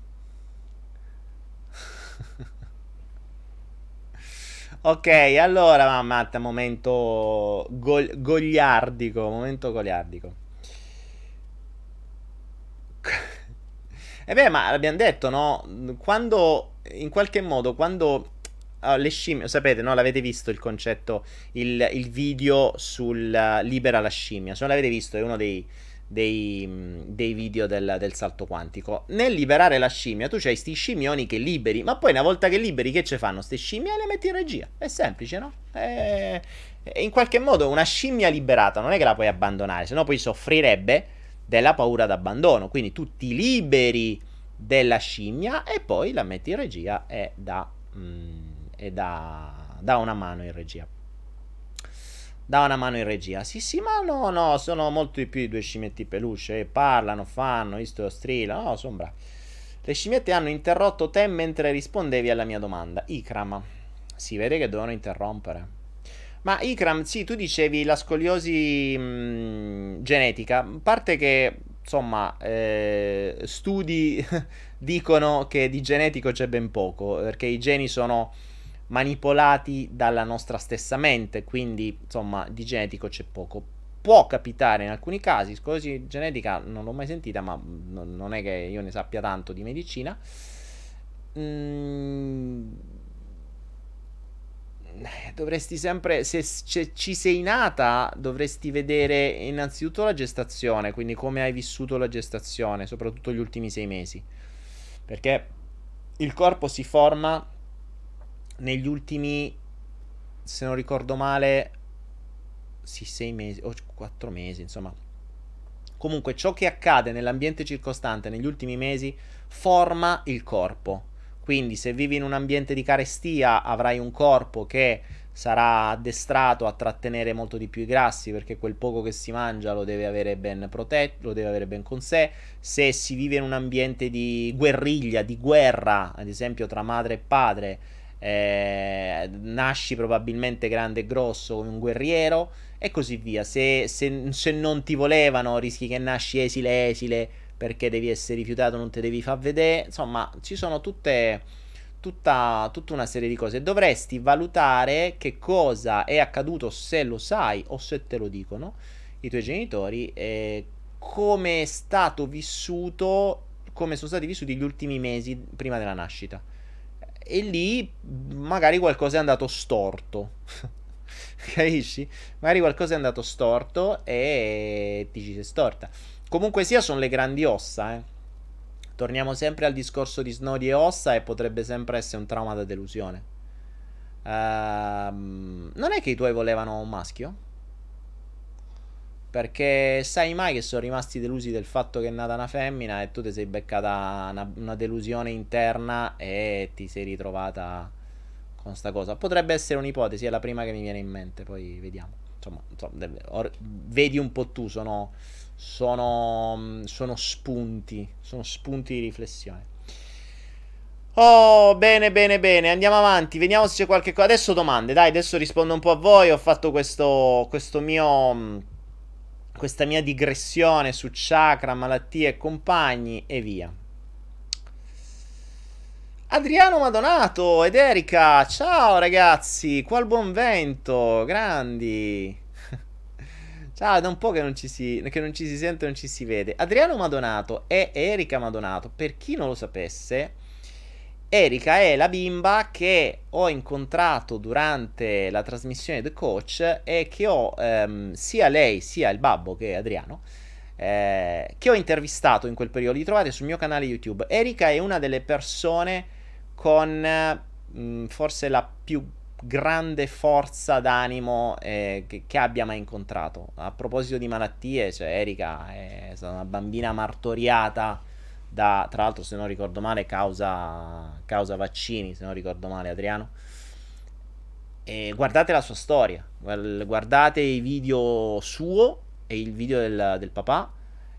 *laughs* ok, allora, mamma, momento gol- gogliardico, momento goliardico. E beh, ma l'abbiamo detto, no? Quando, in qualche modo, quando uh, le scimmie, sapete, no? L'avete visto il concetto, il, il video sul uh, libera la scimmia. Se non l'avete visto, è uno dei, dei, dei video del, del, salto quantico. Nel liberare la scimmia, tu c'hai sti scimmioni che liberi, ma poi una volta che liberi, che ci fanno? Ste scimmie le metti in regia. È semplice, no? È, in qualche modo una scimmia liberata non è che la puoi abbandonare, se no poi soffrirebbe della paura d'abbandono. Quindi tu ti liberi della scimmia e poi la metti in regia e da, mm, e da, da una mano in regia. Da una mano in regia. Sì, sì, ma no, no, sono molto di più di due scimmietti peluche. Parlano, fanno, visto strillano. No, sono. Le scimmiette hanno interrotto te mentre rispondevi alla mia domanda. Ikram. Si vede che devono interrompere. Ma Ikram, sì, tu dicevi la scoliosi mh, mm, genetica. Parte che, insomma, eh, studi *laughs* dicono che di genetico c'è ben poco, perché i geni sono manipolati dalla nostra stessa mente, quindi, insomma, di genetico c'è poco. Può capitare in alcuni casi, scolosi genetica non l'ho mai sentita, ma non è che io ne sappia tanto di medicina. Mm dovresti sempre, se ci sei nata, dovresti vedere innanzitutto la gestazione, quindi come hai vissuto la gestazione, soprattutto gli ultimi sei mesi. Perché il corpo si forma negli ultimi, se non ricordo male, sì, sei mesi o quattro mesi, insomma. Comunque ciò che accade nell'ambiente circostante negli ultimi mesi forma il corpo. Quindi se vivi in un ambiente di carestia avrai un corpo che sarà addestrato a trattenere molto di più i grassi perché quel poco che si mangia lo deve avere ben protetto, lo deve avere ben con sé. Se si vive in un ambiente di guerriglia, di guerra, ad esempio tra madre e padre, eh, nasci probabilmente grande e grosso come un guerriero e così via. Se, se, se non ti volevano, rischi che nasci esile esile perché devi essere rifiutato, non te devi far vedere. Insomma, ci sono tutte tutta, tutta una serie di cose. Dovresti valutare che cosa è accaduto se lo sai o se te lo dicono i tuoi genitori e come è stato vissuto, come sono stati vissuti gli ultimi mesi prima della nascita. E lì magari qualcosa è andato storto. *laughs* Capisci? Magari qualcosa è andato storto e ti ci sei storta. Comunque sia, sono le grandi ossa, eh. Torniamo sempre al discorso di snodi e ossa e potrebbe sempre essere un trauma da delusione. Ehm, non è che i tuoi volevano un maschio? Perché sai mai che sono rimasti delusi del fatto che è nata una femmina e tu ti sei beccata una, una delusione interna e ti sei ritrovata con sta cosa. Potrebbe essere un'ipotesi, è la prima che mi viene in mente, poi vediamo. Insomma, insomma or, vedi un po' tu, sono sono, sono spunti, sono spunti di riflessione. Oh, bene, bene, bene. Andiamo avanti. Vediamo se c'è qualche cosa. Adesso domande, dai. Adesso rispondo un po' a voi. Ho fatto questo, questo mio. Questa mia digressione su chakra, malattie e compagni e via. Adriano Madonato ed Erika. Ciao ragazzi. Qual buon vento. Grandi. Ciao, da un po' che non, ci si, che non ci si sente, non ci si vede. Adriano Madonato e Erika Madonato, per chi non lo sapesse, Erika è la bimba che ho incontrato durante la trasmissione The Coach e che ho ehm, sia lei sia il babbo che è Adriano. Eh, che ho intervistato in quel periodo, li trovate sul mio canale YouTube. Erika è una delle persone con mh, mm, forse la più grande forza d'animo eh, che, che, abbia mai incontrato. A proposito di malattie, cioè Erika è stata una bambina martoriata da, tra l'altro se non ricordo male, causa, causa vaccini, se non ricordo male Adriano. E guardate la sua storia, guardate i video suo e il video del, del papà.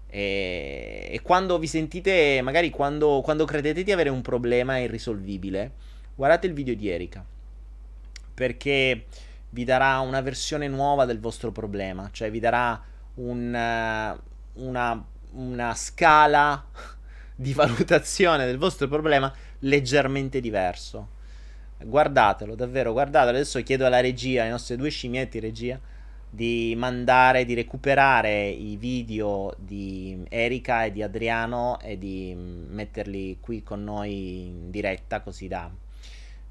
E, e, quando vi sentite, magari quando, quando credete di avere un problema irrisolvibile, guardate il video di Erika perché vi darà una versione nuova del vostro problema, cioè vi darà un, uh, una, una scala *laughs* di valutazione del vostro problema leggermente diverso. Guardatelo, davvero, guardatelo. Adesso chiedo alla regia, ai nostri due scimietti regia, di mandare, di recuperare i video di Erika e di Adriano e di metterli qui con noi in diretta, così da...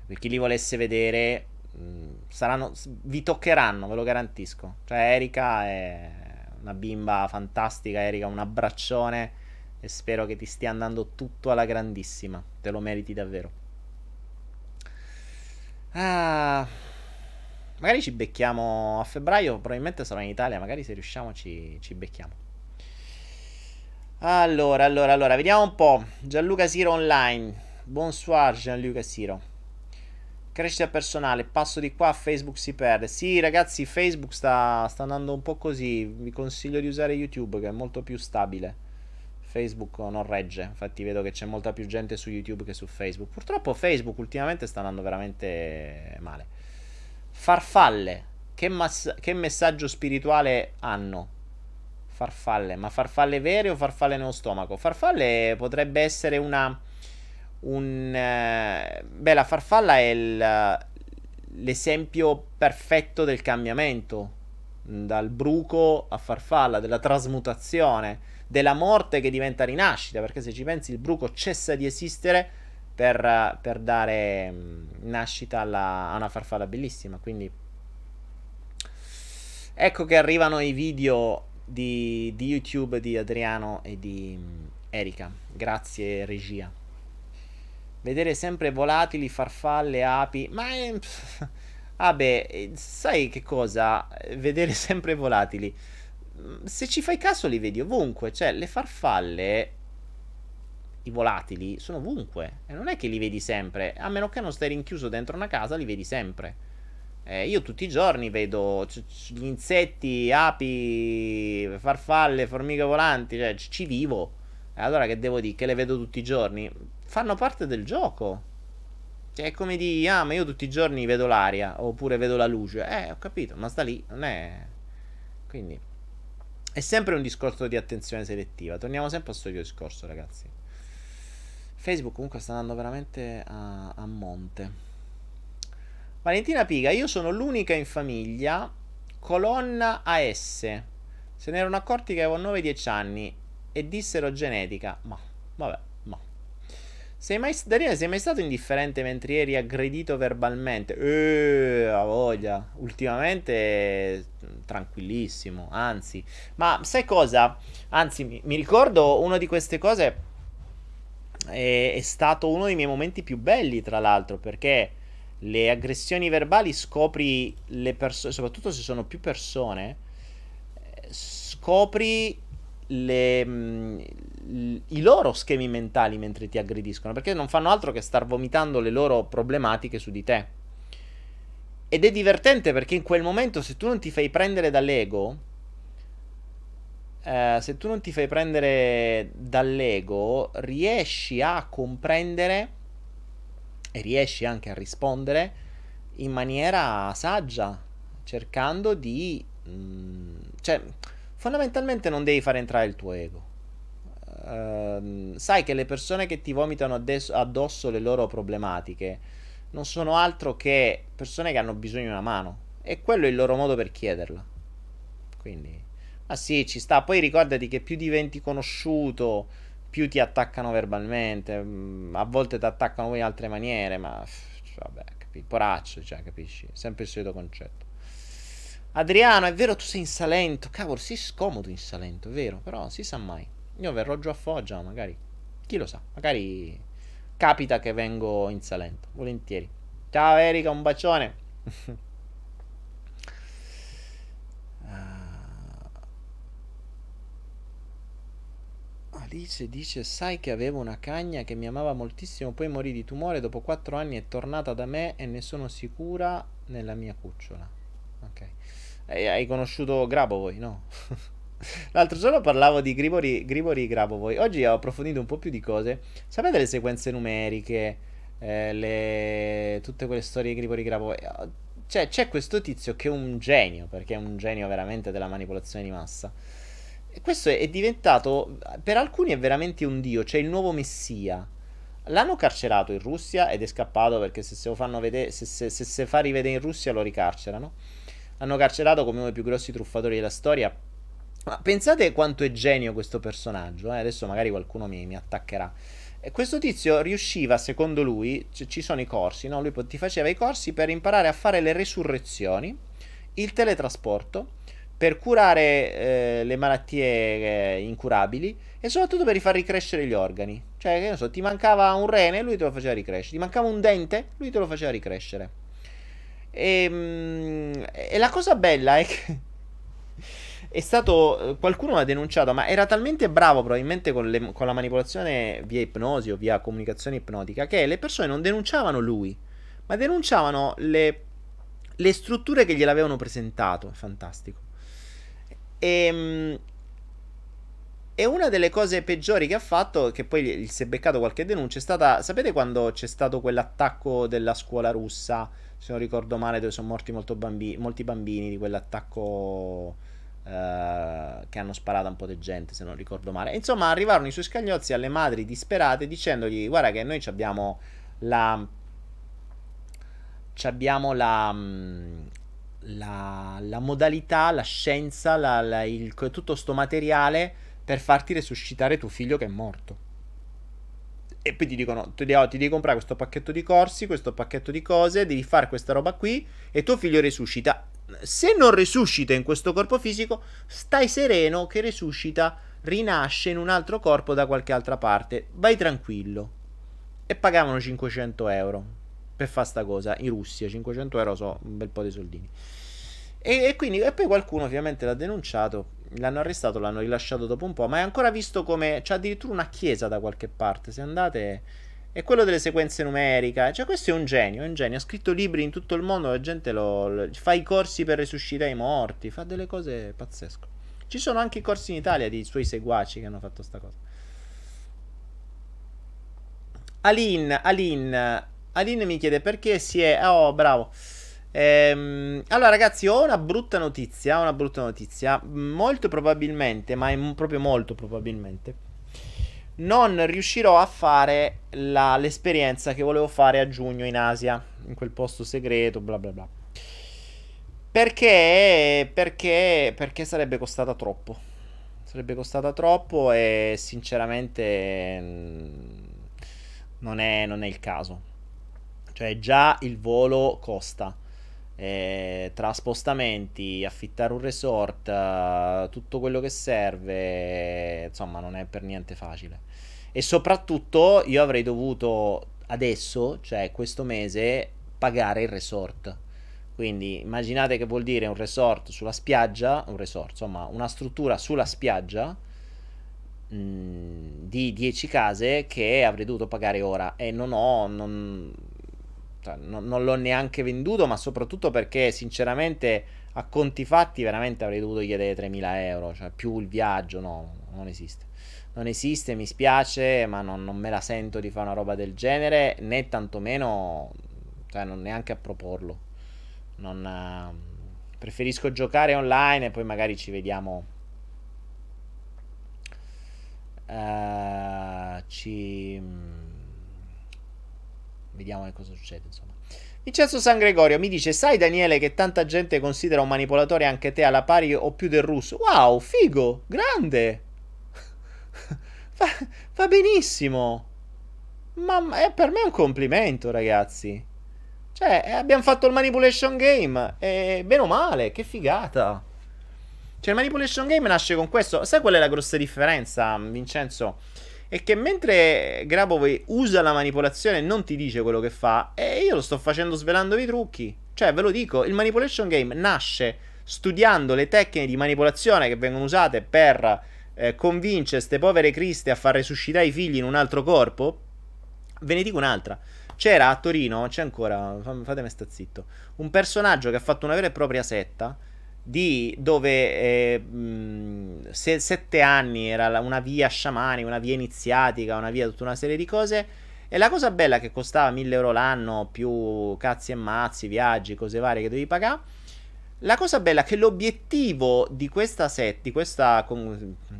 Per chi li volesse vedere, Mm, saranno, vi toccheranno, ve lo garantisco. Cioè, Erika è una bimba fantastica. Erika, un abbraccione. E spero che ti stia andando tutto alla grandissima. Te lo meriti davvero. Ah, magari ci becchiamo a febbraio. Probabilmente sarò in Italia. Magari se riusciamo ci, ci becchiamo. Allora, allora, allora, vediamo un po'. Gianluca Siro online. Bonsoir Gianluca Siro. Crescita personale, passo di qua, Facebook si perde. Sì, ragazzi, Facebook sta, sta andando un po' così. Vi consiglio di usare YouTube, che è molto più stabile. Facebook non regge. Infatti, vedo che c'è molta più gente su YouTube che su Facebook. Purtroppo, Facebook ultimamente sta andando veramente male. Farfalle. Che, mass- che messaggio spirituale hanno? Farfalle, ma farfalle vere o farfalle nello stomaco? Farfalle potrebbe essere una un... Eh, beh, la farfalla è il, l'esempio perfetto del cambiamento, dal bruco a farfalla, della trasmutazione, della morte che diventa rinascita, perché se ci pensi il bruco cessa di esistere per, per dare mm, nascita alla, a una farfalla bellissima, quindi... Ecco che arrivano i video di, di YouTube di Adriano e di mm, Erika. Grazie regia. Vedere sempre volatili, farfalle, api. Ma è... Vabbè, eh, sai che cosa? Vedere *laughs* sempre volatili. Se ci fai caso li vedi ovunque. Cioè, le farfalle, i volatili, sono ovunque. E non è che li vedi sempre. A meno che non stai rinchiuso dentro una casa, li vedi sempre. Eh, io tutti i giorni vedo c- c- gli insetti, api, farfalle, formiche volanti, cioè c- ci vivo. Allora che devo dire? Che le vedo tutti i giorni? Fanno parte del gioco. Cioè, è come di, ah, ma io tutti i giorni vedo l'aria, oppure vedo la luce. Eh, ho capito, ma sta lì, non è... Quindi... È sempre un discorso di attenzione selettiva. Torniamo sempre al solito discorso, ragazzi. Facebook comunque sta andando veramente a, a monte. Valentina Piga, io sono l'unica in famiglia, colonna AS. Se ne erano accorti che avevo 9-10 anni e dissero genetica. Ma, vabbè, ma. Sei mai, Daniele, sei mai stato indifferente mentre eri aggredito verbalmente? Eh, a voglia. Ultimamente tranquillissimo, anzi. Ma sai cosa? Anzi, mi, mi ricordo una di queste cose è, è stato uno dei miei momenti più belli, tra l'altro, perché le aggressioni verbali scopri le persone, soprattutto se sono più persone, scopri le, mh, mm, i loro schemi mentali mentre ti aggrediscono, perché non fanno altro che star vomitando le loro problematiche su di te. Ed è divertente perché in quel momento se tu non ti fai prendere dall'ego, eh, se tu non ti fai prendere dall'ego, riesci a comprendere e riesci anche a rispondere in maniera saggia, cercando di... Mh, mm, cioè, fondamentalmente non devi far entrare il tuo ego. Uh, sai che le persone che ti vomitano addosso le loro problematiche non sono altro che persone che hanno bisogno di una mano. E quello è il loro modo per chiederla. Quindi, ma sì, ci sta. Poi ricordati che più diventi conosciuto, più ti attaccano verbalmente, mm, a volte ti attaccano in altre maniere, ma vabbè, capi, poraccio, cioè, capisci? Sempre il solito concetto. Adriano, è vero tu sei in Salento, cavolo, sei scomodo in Salento, è vero, però si sa mai. Io verrò giù a Foggia, magari. Chi lo sa, magari capita che vengo in Salento, volentieri. Ciao Erika, un bacione. *laughs* Alice dice: Sai che avevo una cagna che mi amava moltissimo, poi morì di tumore. Dopo quattro anni è tornata da me e ne sono sicura nella mia cucciola. Ok. E hai conosciuto Grabovoi, no? *laughs* L'altro giorno parlavo di Gribori, Gribori Grabovoi. Oggi ho approfondito un po' più di cose. Sapete le sequenze numeriche? Eh, le... Tutte quelle storie di Gribori Grabovoi. Cioè, c'è questo tizio che è un genio, perché è un genio veramente della manipolazione di massa questo è diventato, per alcuni è veramente un dio, cioè il nuovo messia. L'hanno carcerato in Russia ed è scappato perché se se lo fanno vedere, se, se, se, se fa rivedere in Russia lo ricarcerano. L'hanno carcerato come uno dei più grossi truffatori della storia. Ma pensate quanto è genio questo personaggio, eh? adesso magari qualcuno mi, mi attaccherà. E questo tizio riusciva, secondo lui, c- ci sono i corsi, no? Lui ti faceva i corsi per imparare a fare le resurrezioni, il teletrasporto per curare eh, le malattie eh, incurabili e soprattutto per rifar ricrescere gli organi. Cioè, che non so, ti mancava un rene, lui te lo faceva ricrescere. Ti mancava un dente, lui te lo faceva ricrescere. E, mh, e la cosa bella è che è stato qualcuno l'ha denunciato, ma era talmente bravo probabilmente con, le, con, la manipolazione via ipnosi o via comunicazione ipnotica che le persone non denunciavano lui, ma denunciavano le, le strutture che gliel'avevano presentato. Fantastico. E, ehm, e una delle cose peggiori che ha fatto, che poi si è beccato qualche denuncia, è stata, sapete quando c'è stato quell'attacco della scuola russa, se non ricordo male, dove sono morti bambi- molti bambini di quell'attacco eh, che hanno sparato un po' di gente, se non ricordo male. Insomma, arrivarono i suoi scagnozzi alle madri disperate dicendogli, guarda che noi abbiamo la... Abbiamo la, la, la modalità, la scienza, la, la, il, tutto sto materiale per farti resuscitare tuo figlio che è morto. E poi ti dicono: ti, oh, ti devi comprare questo pacchetto di corsi, questo pacchetto di cose, devi fare questa roba qui e tuo figlio resuscita. Se non resuscita in questo corpo fisico, stai sereno che resuscita, rinasce in un altro corpo da qualche altra parte. Vai tranquillo. E pagavano 500 euro per fare sta cosa in Russia. 500 euro so un bel po' di soldini. E, e, quindi, e poi qualcuno ovviamente l'ha denunciato. L'hanno arrestato, l'hanno rilasciato dopo un po'. Ma è ancora visto come. C'è addirittura una chiesa da qualche parte. Se andate. È quello delle sequenze numeriche. Cioè, questo è un genio, è un genio. Ha scritto libri in tutto il mondo, la gente lo, lo, fa i corsi per resuscitare i morti, fa delle cose pazzesche. Ci sono anche i corsi in Italia di suoi seguaci che hanno fatto sta cosa. Alin, Alin, Alin mi chiede perché si è... Oh, bravo. Ehm, allora, ragazzi, ho una brutta notizia. Una brutta notizia. Molto probabilmente, ma è proprio molto probabilmente. Non riuscirò a fare la, l'esperienza che volevo fare a giugno in Asia, in quel posto segreto, bla bla bla. Perché? Perché? Perché sarebbe costata troppo. Sarebbe costata troppo e sinceramente mm, non è, non è il caso. Cioè già il volo costa eh, tra spostamenti, affittare un resort, uh, tutto quello che serve, insomma, non è per niente facile. E soprattutto io avrei dovuto adesso, cioè questo mese, pagare il resort. Quindi immaginate che vuol dire un resort sulla spiaggia, un resort, insomma, una struttura sulla spiaggia mm, di 10 case che avrei dovuto pagare ora e non ho, non, cioè, non, l'ho neanche venduto, ma soprattutto perché sinceramente a conti fatti veramente avrei dovuto chiedere 3.000 euro, cioè più il viaggio, no, non esiste. Non esiste, mi spiace, ma non, non me la sento di fare una roba del genere, né tantomeno, cioè non neanche a proporlo. Non, uh, preferisco giocare online e poi magari ci vediamo. Uh, ci Vediamo che cosa succede, insomma. Vincenzo San Gregorio mi dice: Sai, Daniele, che tanta gente considera un manipolatore anche te alla pari o più del russo? Wow, figo, grande. *laughs* fa, fa, benissimo. Ma è, per me un complimento, ragazzi. Cioè, eh, abbiamo fatto il manipulation game. E bene o male, che figata. Cioè, il manipulation game nasce con questo. Sai qual è la grossa differenza, Vincenzo? È che mentre Grabovoi usa la manipolazione e non ti dice quello che fa, e io lo sto facendo svelandovi i trucchi. Cioè, ve lo dico, il manipulation game nasce studiando le tecniche di manipolazione che vengono usate per eh, convincere queste povere criste a far resuscitare i figli in un altro corpo. Ve ne dico un'altra. C'era a Torino, c'è ancora, fatemi sta zitto, un personaggio che ha fatto una vera e propria setta di dove eh, se, sette anni era una via sciamanica, una via iniziatica, una via tutta una serie di cose. E la cosa bella che costava 1000 euro l'anno più cazzi e mazzi, viaggi, cose varie che devi pagare. La cosa bella è che l'obiettivo di questa set, di questa,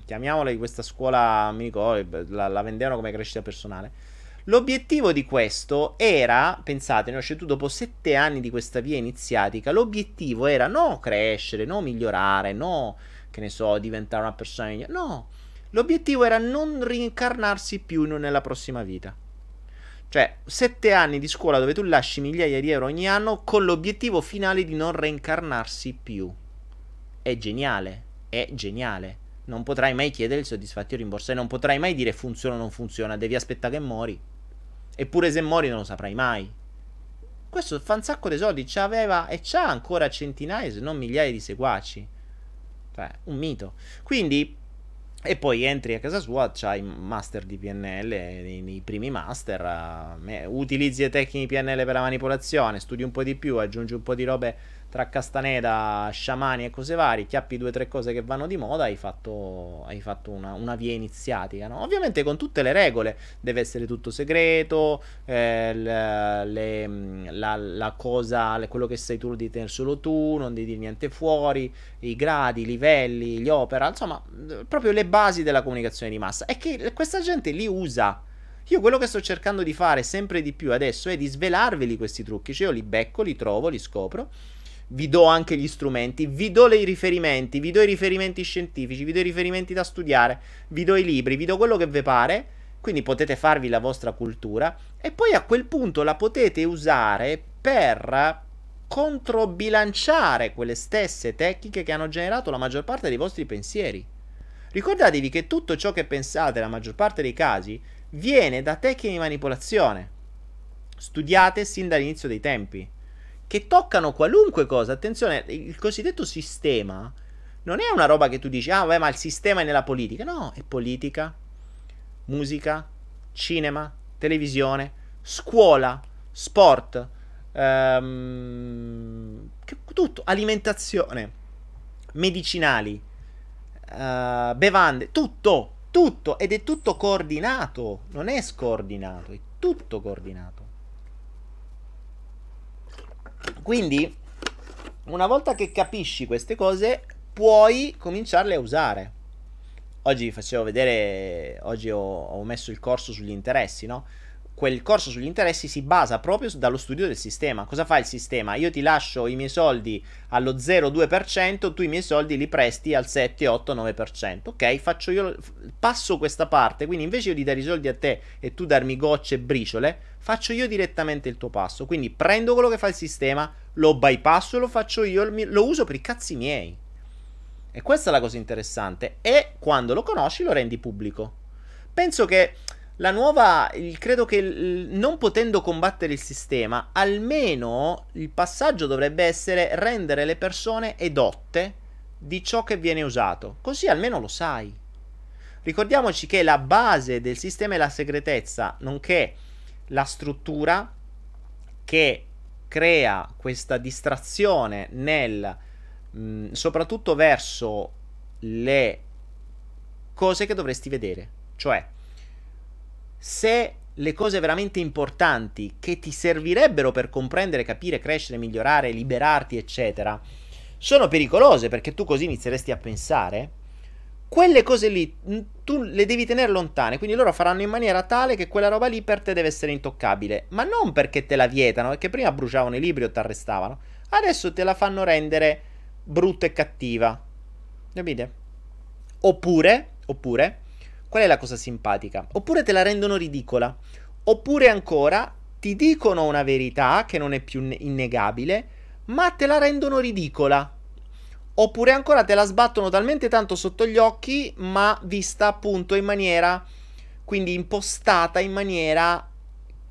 chiamiamola di questa scuola, mi ricordo, la, la vendevano come crescita personale L'obiettivo di questo era, pensate, no, cioè tu dopo sette anni di questa via iniziatica, l'obiettivo era no crescere, no migliorare, no, che ne so, diventare una persona migliore, no. L'obiettivo era non reincarnarsi più nella prossima vita. Cioè, sette anni di scuola dove tu lasci migliaia di euro ogni anno con l'obiettivo finale di non reincarnarsi più. È geniale, è geniale. Non potrai mai chiedere il soddisfatti o rimborso e non potrai mai dire funziona o non funziona, devi aspettare che mori. Eppure se muori non lo saprai mai. Questo fa un sacco di soldi. C'aveva e c'ha ancora centinaia, se non migliaia di seguaci. Cioè, un mito. Quindi, e poi entri a casa sua, c'hai master di PNL, nei primi master. Uh, utilizzi le tecniche PNL per la manipolazione, studi un po' di più, aggiungi un po' di robe tra Castaneda, sciamani e cose varie, chiappi due o tre cose che vanno di moda, hai fatto, hai fatto una, una, via iniziatica. No? Ovviamente con tutte le regole, deve essere tutto segreto, eh, le, le, la, la, cosa, quello che sei tu devi tenere solo tu, non devi dire niente fuori, i gradi, i livelli, gli opera, insomma, proprio le basi della comunicazione di massa. E che questa gente li usa. Io quello che sto cercando di fare sempre di più adesso è di svelarveli questi trucchi. Cioè io li becco, li trovo, li scopro vi do anche gli strumenti, vi do i riferimenti, vi do i riferimenti scientifici, vi do i riferimenti da studiare, vi do i libri, vi do quello che vi pare, quindi potete farvi la vostra cultura e poi a quel punto la potete usare per controbilanciare quelle stesse tecniche che hanno generato la maggior parte dei vostri pensieri. Ricordatevi che tutto ciò che pensate, la maggior parte dei casi, viene da tecniche di manipolazione, studiate sin dall'inizio dei tempi che toccano qualunque cosa. Attenzione, il cosiddetto sistema non è una roba che tu dici, ah, vabbè, ma il sistema è nella politica. No, è politica, musica, cinema, televisione, scuola, sport, ehm, tutto, alimentazione, medicinali, uh, bevande, tutto, tutto, ed è tutto coordinato, non è scordinato, è tutto coordinato. Quindi, una volta che capisci queste cose, puoi cominciarle a usare. Oggi vi facevo vedere, oggi ho, ho messo il corso sugli interessi, no? Quel corso sugli interessi si basa proprio dallo studio del sistema. Cosa fa il sistema? Io ti lascio i miei soldi allo 0,2%, tu i miei soldi li presti al 7, 8, 9%. Ok, faccio io, passo questa parte, quindi invece di dare i soldi a te e tu darmi gocce e briciole, faccio io direttamente il tuo passo. Quindi prendo quello che fa il sistema, lo bypasso lo faccio io, lo uso per i cazzi miei. E questa è la cosa interessante. E quando lo conosci lo rendi pubblico. Penso che la nuova, credo che non potendo combattere il sistema, almeno il passaggio dovrebbe essere rendere le persone edotte di ciò che viene usato. Così almeno lo sai. Ricordiamoci che la base del sistema è la segretezza, nonché la struttura che crea questa distrazione nel mh, soprattutto verso le cose che dovresti vedere, cioè se le cose veramente importanti che ti servirebbero per comprendere, capire, crescere, migliorare, liberarti, eccetera, sono pericolose perché tu così inizieresti a pensare, quelle cose lì mm, tu le devi tenere lontane, quindi loro faranno in maniera tale che quella roba lì per te deve essere intoccabile, ma non perché te la vietano, perché prima bruciavano i libri o ti arrestavano, adesso te la fanno rendere brutta e cattiva. Capite? Oppure, oppure Qual è la cosa simpatica? Oppure te la rendono ridicola. Oppure ancora ti dicono una verità che non è più innegabile, ma te la rendono ridicola. Oppure ancora te la sbattono talmente tanto sotto gli occhi, ma vista appunto in maniera, quindi impostata in maniera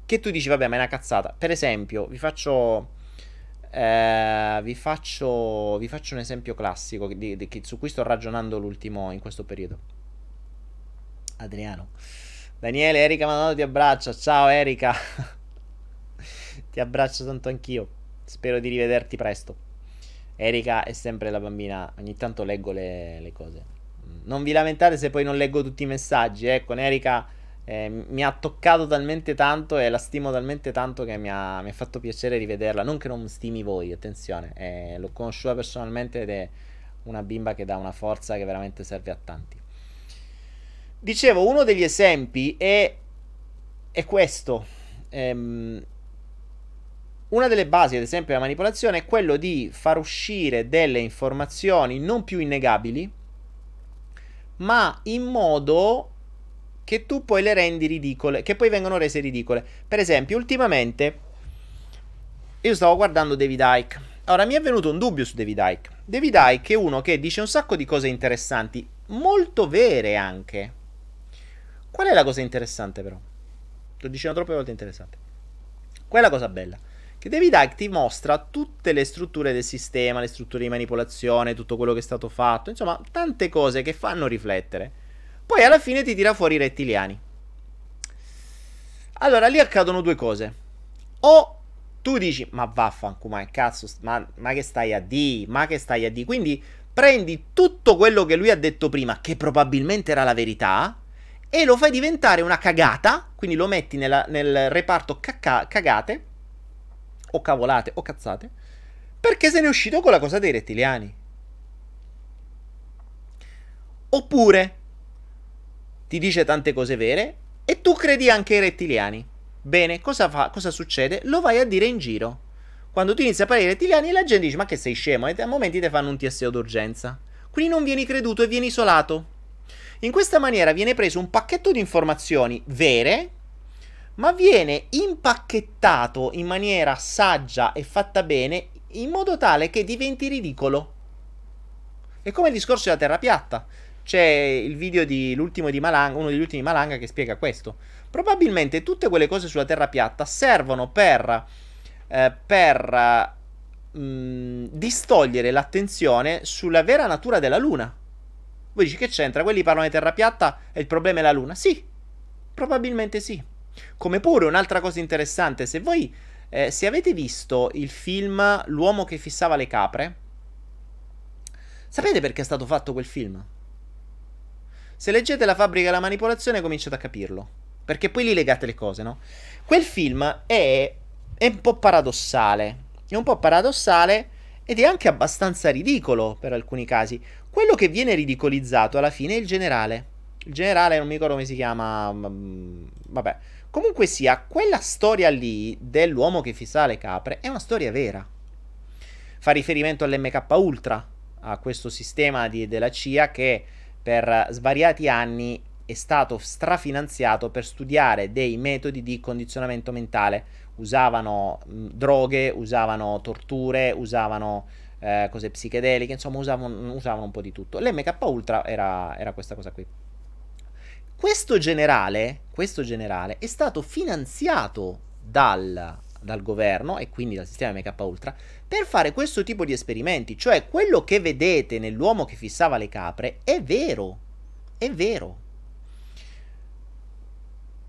che tu dici, vabbè, ma è una cazzata. Per esempio, vi faccio, eh, vi faccio, vi faccio un esempio classico di, di, su cui sto ragionando l'ultimo in questo periodo. Adriano. Daniele, Erika Madonna ti abbraccia. Ciao Erika. *laughs* ti abbraccio tanto anch'io. Spero di rivederti presto. Erika è sempre la bambina. Ogni tanto leggo le, le cose. Non vi lamentate se poi non leggo tutti i messaggi. Eh, Erika eh, mi ha toccato talmente tanto e la stimo talmente tanto che mi ha, mi ha fatto piacere rivederla. Non che non stimi voi, attenzione. Eh, l'ho conosciuta personalmente ed è una bimba che dà una forza che veramente serve a tanti. Dicevo, uno degli esempi è, è questo. Ehm, una delle basi, ad esempio, della manipolazione è quello di far uscire delle informazioni non più innegabili, ma in modo che tu poi le rendi ridicole, che poi vengono rese ridicole. Per esempio, ultimamente io stavo guardando David Icke. Ora mi è venuto un dubbio su David Icke. David Icke è uno che dice un sacco di cose interessanti, molto vere anche. Qual è la cosa interessante però? Lo dicevo troppe volte interessante. Qual è la cosa bella? Che David Icke ti mostra tutte le strutture del sistema, le strutture di manipolazione, tutto quello che è stato fatto, insomma, tante cose che fanno riflettere. Poi alla fine ti tira fuori i rettiliani. Allora, lì accadono due cose. O tu dici, ma vaffanculo, ma cazzo, ma, ma che stai a di? Ma che stai a di? Quindi prendi tutto quello che lui ha detto prima, che probabilmente era la verità, e lo fai diventare una cagata, quindi lo metti nella, nel reparto cacca- cagate, o cavolate, o cazzate, perché se ne è uscito con la cosa dei rettiliani. Oppure ti dice tante cose vere e tu credi anche ai rettiliani. Bene, cosa, fa, cosa succede? Lo vai a dire in giro. Quando tu inizi a parlare ai rettiliani, la gente dice: Ma che sei scemo? E a momenti ti fanno un TSO d'urgenza. Quindi non vieni creduto e vieni isolato. In questa maniera viene preso un pacchetto di informazioni vere, ma viene impacchettato in maniera saggia e fatta bene in modo tale che diventi ridicolo. È come il discorso della terra piatta. C'è il video di di Malanga, uno degli ultimi Malanga che spiega questo. Probabilmente tutte quelle cose sulla terra piatta servono per, eh, per mh, mm, distogliere l'attenzione sulla vera natura della Luna. Voi dici che c'entra? Quelli parlano di terra piatta e il problema è la Luna? Sì, probabilmente sì. Come pure un'altra cosa interessante, se voi eh, se avete visto il film L'uomo che fissava le capre, sapete perché è stato fatto quel film? Se leggete La fabbrica della manipolazione cominciate a capirlo, perché poi lì legate le cose, no? Quel film è, è un po' paradossale, è un po' paradossale ed è anche abbastanza ridicolo per alcuni casi. Quello che viene ridicolizzato alla fine è il generale. Il generale non mi ricordo come si chiama, mm, vabbè Comunque sia, quella storia lì dell'uomo che fissa le capre è una storia vera. Fa riferimento all'MK Ultra, a questo sistema di, della CIA che per svariati anni è stato strafinanziato per studiare dei metodi di condizionamento mentale. Usavano mh, droghe, usavano torture, usavano eh, cose psichedeliche, insomma usavano, usavano, un po' di tutto. L'MK Ultra era, era questa cosa qui. Questo generale, questo generale è stato finanziato dal, dal governo e quindi dal sistema MK Ultra per fare questo tipo di esperimenti. Cioè, quello che vedete nell'uomo che fissava le capre è vero. È vero.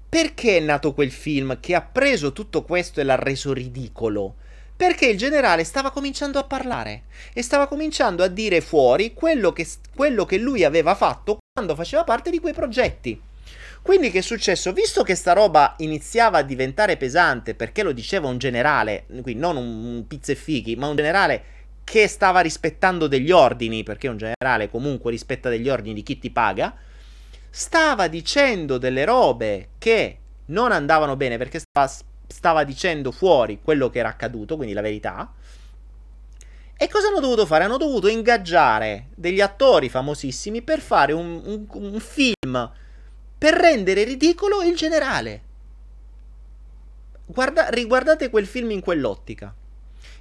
Perché è nato quel film che ha preso tutto questo e l'ha reso ridicolo? Perché il generale stava cominciando a parlare e stava cominciando a dire fuori quello che, quello che lui aveva fatto quando faceva parte di quei progetti. Quindi che è successo? Visto che sta roba iniziava a diventare pesante perché lo diceva un generale, quindi non un, un pizza e fichi, ma un generale che stava rispettando degli ordini, perché un generale comunque rispetta degli ordini di chi ti paga, stava dicendo delle robe che non andavano bene perché stava, stava dicendo fuori quello che era accaduto, quindi la verità. E cosa hanno dovuto fare? Hanno dovuto ingaggiare degli attori famosissimi per fare un, un, un film per rendere ridicolo il generale. Guarda, riguardate quel film in quell'ottica.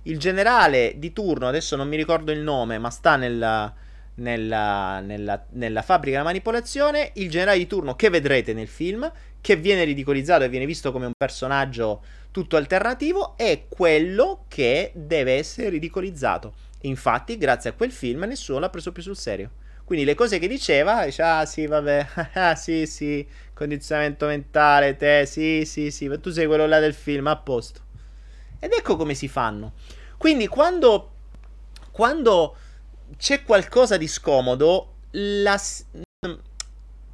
Il generale di turno, adesso non mi ricordo il nome, ma sta nella, nella, nella, nella fabbrica della manipolazione. Il generale di turno che vedrete nel film, che viene ridicolizzato e viene visto come un personaggio tutto alternativo, è quello che deve essere ridicolizzato. Infatti, grazie a quel film, nessuno l'ha preso più sul serio. Quindi le cose che diceva, diceva, ah sì, vabbè, *laughs* ah sì, sì, condizionamento mentale, te, sì, sì, sì, tu sei quello là del film, a posto. Ed ecco come si fanno. Quindi quando, quando c'è qualcosa di scomodo, la,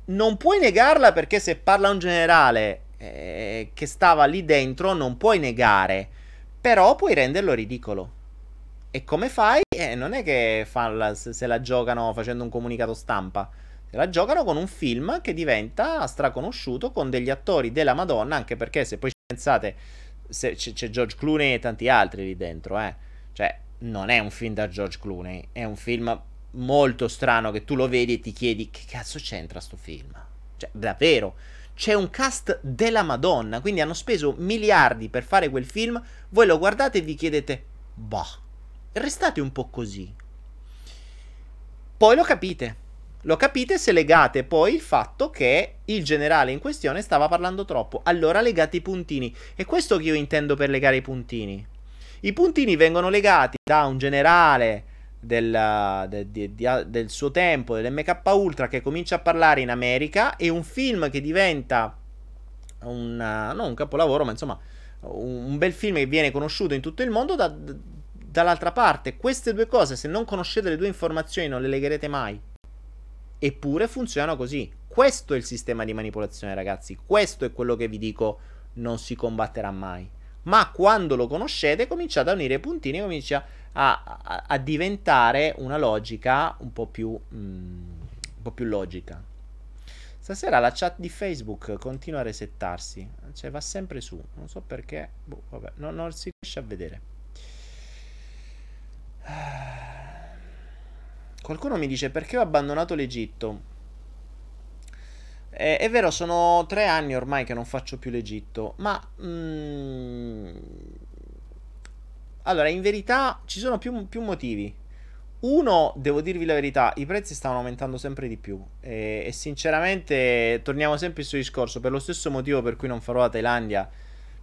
non puoi negarla perché se parla un generale eh, che stava lì dentro, non puoi negare, però puoi renderlo ridicolo. E come fai? Eh, non è che la, se la giocano facendo un comunicato stampa. Se la giocano con un film che diventa straconosciuto con degli attori della Madonna. Anche perché se poi pensate, se c'è, c'è George Clooney e tanti altri lì dentro, eh. Cioè, non è un film da George Clooney, è un film molto strano che tu lo vedi e ti chiedi che cazzo c'entra sto film. Cioè, davvero c'è un cast della Madonna, quindi hanno speso miliardi per fare quel film, voi lo guardate e vi chiedete, boh, restate un po' così. Poi lo capite. Lo capite se legate poi il fatto che il generale in questione stava parlando troppo. Allora legate i puntini. È questo che io intendo per legare i puntini. I puntini vengono legati da un generale del, de, de, de, del suo tempo, dell'MK Ultra, che comincia a parlare in America, e un film che diventa un, non un capolavoro, ma insomma un, bel film che viene conosciuto in tutto il mondo da, Dall'altra parte, queste due cose, se non conoscete le due informazioni, non le legherete mai. Eppure funzionano così. Questo è il sistema di manipolazione, ragazzi. Questo è quello che vi dico non si combatterà mai. Ma quando lo conoscete, cominciate a unire i puntini, comincia a, a, a diventare una logica un po' più, mm, un po' più logica. Stasera la chat di Facebook continua a resettarsi, cioè va sempre su, non so perché, boh, vabbè, non, non si riesce a vedere. *sighs* Qualcuno mi dice perché ho abbandonato l'Egitto. È, è, vero, sono tre anni ormai che non faccio più l'Egitto, ma... Mm, allora, in verità ci sono più, più, motivi. Uno, devo dirvi la verità, i prezzi stavano aumentando sempre di più e, e sinceramente torniamo sempre sul discorso, per lo stesso motivo per cui non farò la Thailandia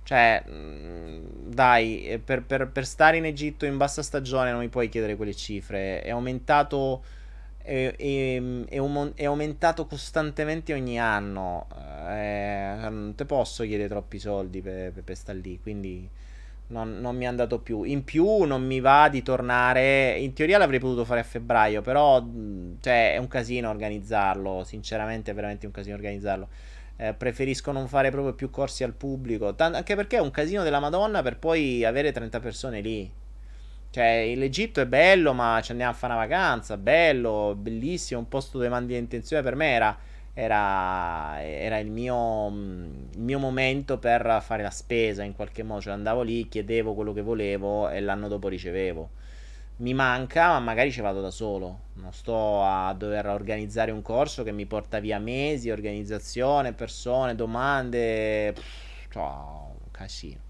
cioè, mm, dai, eh, per, per, per, stare in Egitto in bassa stagione non mi puoi chiedere quelle cifre. È aumentato è, è, è, um, è aumentato costantemente ogni anno. Eh, non te posso chiedere troppi soldi per, per, per stare lì, quindi non, non, mi è andato più. In più non mi va di tornare. In teoria l'avrei potuto fare a febbraio, però cioè, è un casino organizzarlo. Sinceramente, è veramente un casino organizzarlo. Eh, preferisco non fare proprio più corsi al pubblico. Tant- anche perché è un casino della Madonna per poi avere 30 persone lì. Cioè, l'Egitto è bello, ma ci andiamo a fare una vacanza. Bello, bellissimo. Un posto dove mandi intenzione per me era, era, era il, mio, il, mio, momento per fare la spesa in qualche modo. Cioè, andavo lì, chiedevo quello che volevo e l'anno dopo ricevevo. Mi manca, ma magari ci vado da solo. Non sto a dover organizzare un corso che mi porta via mesi, organizzazione, persone, domande. Pff, cioè, casino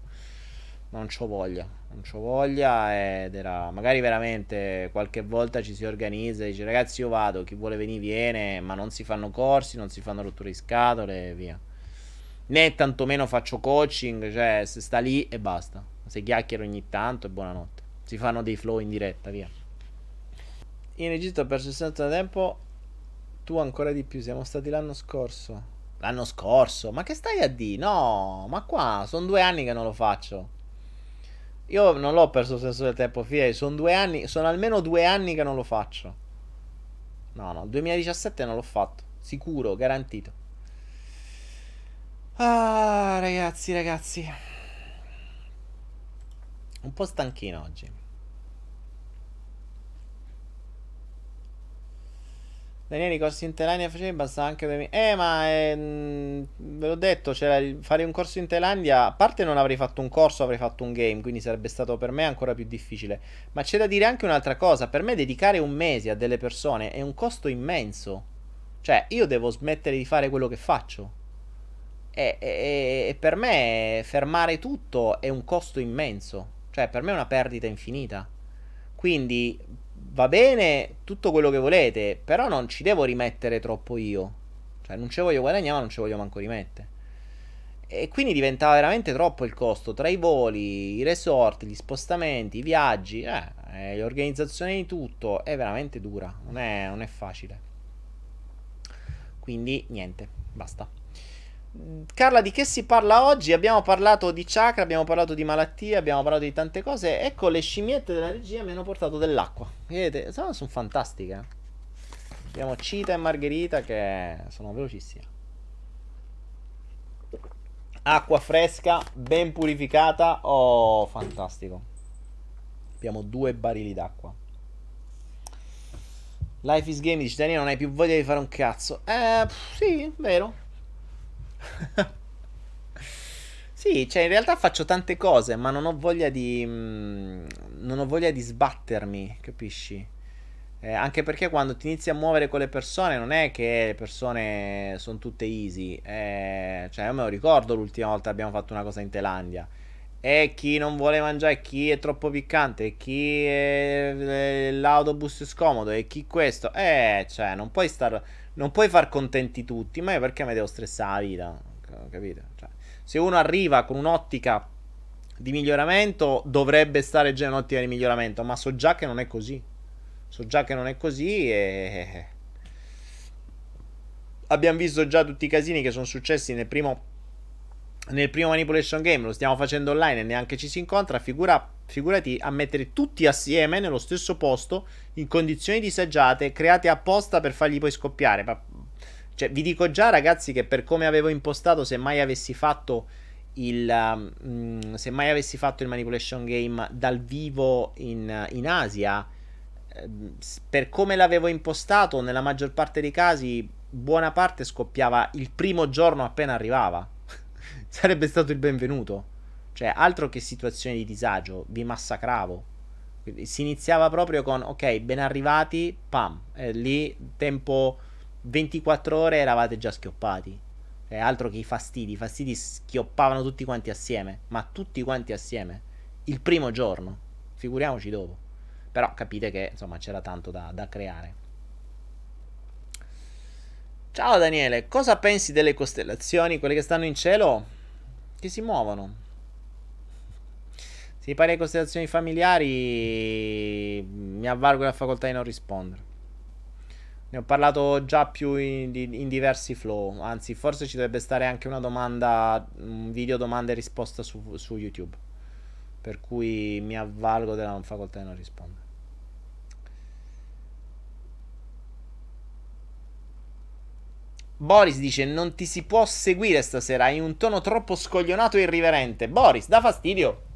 non c'ho voglia, non c'ho voglia ed era magari veramente qualche volta ci si organizza e dice ragazzi io vado, chi vuole venire viene, ma non si fanno corsi, non si fanno rotture di scatole e via. Né tantomeno faccio coaching, cioè se sta lì e basta. Se chiacchiero ogni tanto e buonanotte. Si fanno dei flow in diretta, via. In Egitto ho perso 60 tempo, tu ancora di più, siamo stati l'anno scorso. L'anno scorso? Ma che stai a dire? No, ma qua sono due anni che non lo faccio. Io non l'ho perso il senso del tempo, fidati, sono due anni, sono almeno due anni che non lo faccio. No, no, 2017 non l'ho fatto, sicuro, garantito. Ah, ragazzi, ragazzi. Un po' stanchino oggi. Daniele, i corsi in Thailandia facevi basta anche per me. Eh, ma ehm, ve l'ho detto, cioè, fare un corso in Thailandia. A parte non avrei fatto un corso, avrei fatto un game, quindi sarebbe stato per me ancora più difficile. Ma c'è da dire anche un'altra cosa: per me dedicare un mese a delle persone è un costo immenso. Cioè, io devo smettere di fare quello che faccio. E, e, e per me fermare tutto è un costo immenso. Cioè, per me è una perdita infinita. Quindi va bene tutto quello che volete, però non ci devo rimettere troppo io. Cioè, non ci voglio guadagnare, ma non ci voglio manco rimettere. E quindi diventava veramente troppo il costo tra i voli, i resort, gli spostamenti, i viaggi, eh, l'organizzazione di tutto. È veramente dura, non è, non è facile. Quindi niente, basta. Carla, di che si parla oggi? Abbiamo parlato di chakra, abbiamo parlato di malattie, abbiamo parlato di tante cose. Ecco, le scimmiette della regia mi hanno portato dell'acqua. Vedete, sono, sono fantastiche. Abbiamo Cita e Margherita che sono velocissime. Acqua fresca, ben purificata. Oh, fantastico. Abbiamo due barili d'acqua. Life is Game dice Daniele non hai più voglia di fare un cazzo. Eh, sì, vero. *laughs* sì, cioè in realtà faccio tante cose, ma non ho voglia di... Mh, mm, non ho voglia di sbattermi, capisci? Eh, anche perché quando ti inizi a muovere con le persone non è che le persone sono tutte easy. Eh, cioè, io me lo ricordo l'ultima volta che abbiamo fatto una cosa in Thailandia. E chi non vuole mangiare, chi è troppo piccante, chi è, eh, l'autobus è scomodo e chi questo. Eh, cioè, non puoi star non puoi far contenti tutti, ma io perché mi devo stressare la vita? Capite? Cioè, se uno arriva con un'ottica di miglioramento, dovrebbe stare già in un'ottica di miglioramento, ma so già che non è così. So già che non è così e... Abbiamo visto già tutti i casini che sono successi nel primo nel primo manipulation game lo stiamo facendo online e neanche ci si incontra, figura, figurati a mettere tutti assieme nello stesso posto in condizioni disagiate, create apposta per fargli poi scoppiare. Ma, cioè, vi dico già, ragazzi, che per come avevo impostato, se mai avessi fatto il um, se mai avessi fatto il manipulation game dal vivo in, in Asia, eh, per come l'avevo impostato, nella maggior parte dei casi, buona parte scoppiava il primo giorno appena arrivava *laughs* sarebbe stato il benvenuto. Cioè, altro che situazioni di disagio, vi massacravo. Quindi si iniziava proprio con, ok, ben arrivati, pam, e lì tempo 24 ore eravate già schioppati. Cioè, altro che i fastidi, i fastidi schioppavano tutti quanti assieme, ma tutti quanti assieme. Il primo giorno, figuriamoci dopo. Però capite che, insomma, c'era tanto da, da creare. Ciao Daniele, cosa pensi delle costellazioni, quelle che stanno in cielo? che si muovono. Se pari a costellazioni familiari, mi avvalgo la facoltà di non rispondere. Ne ho parlato già più in, in, diversi flow. Anzi, forse ci dovrebbe stare anche una domanda, un video domanda e risposta su, su YouTube. Per cui mi avvalgo della facoltà di non rispondere. Boris dice: Non ti si può seguire stasera. Hai un tono troppo scoglionato e irriverente. Boris, dà fastidio.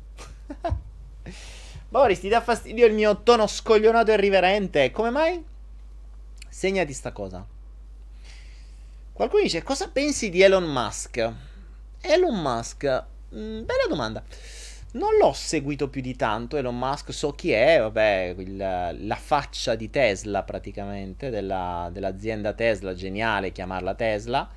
*laughs* Boris, ti dà fastidio il mio tono scoglionato e irriverente. Come mai? Segnati sta cosa. Qualcuno dice: Cosa pensi di Elon Musk? Elon Musk, mh, mm, bella domanda. Non l'ho seguito più di tanto. Elon Musk, so chi è, vabbè, il, la faccia di Tesla praticamente, della, dell'azienda Tesla, geniale chiamarla Tesla.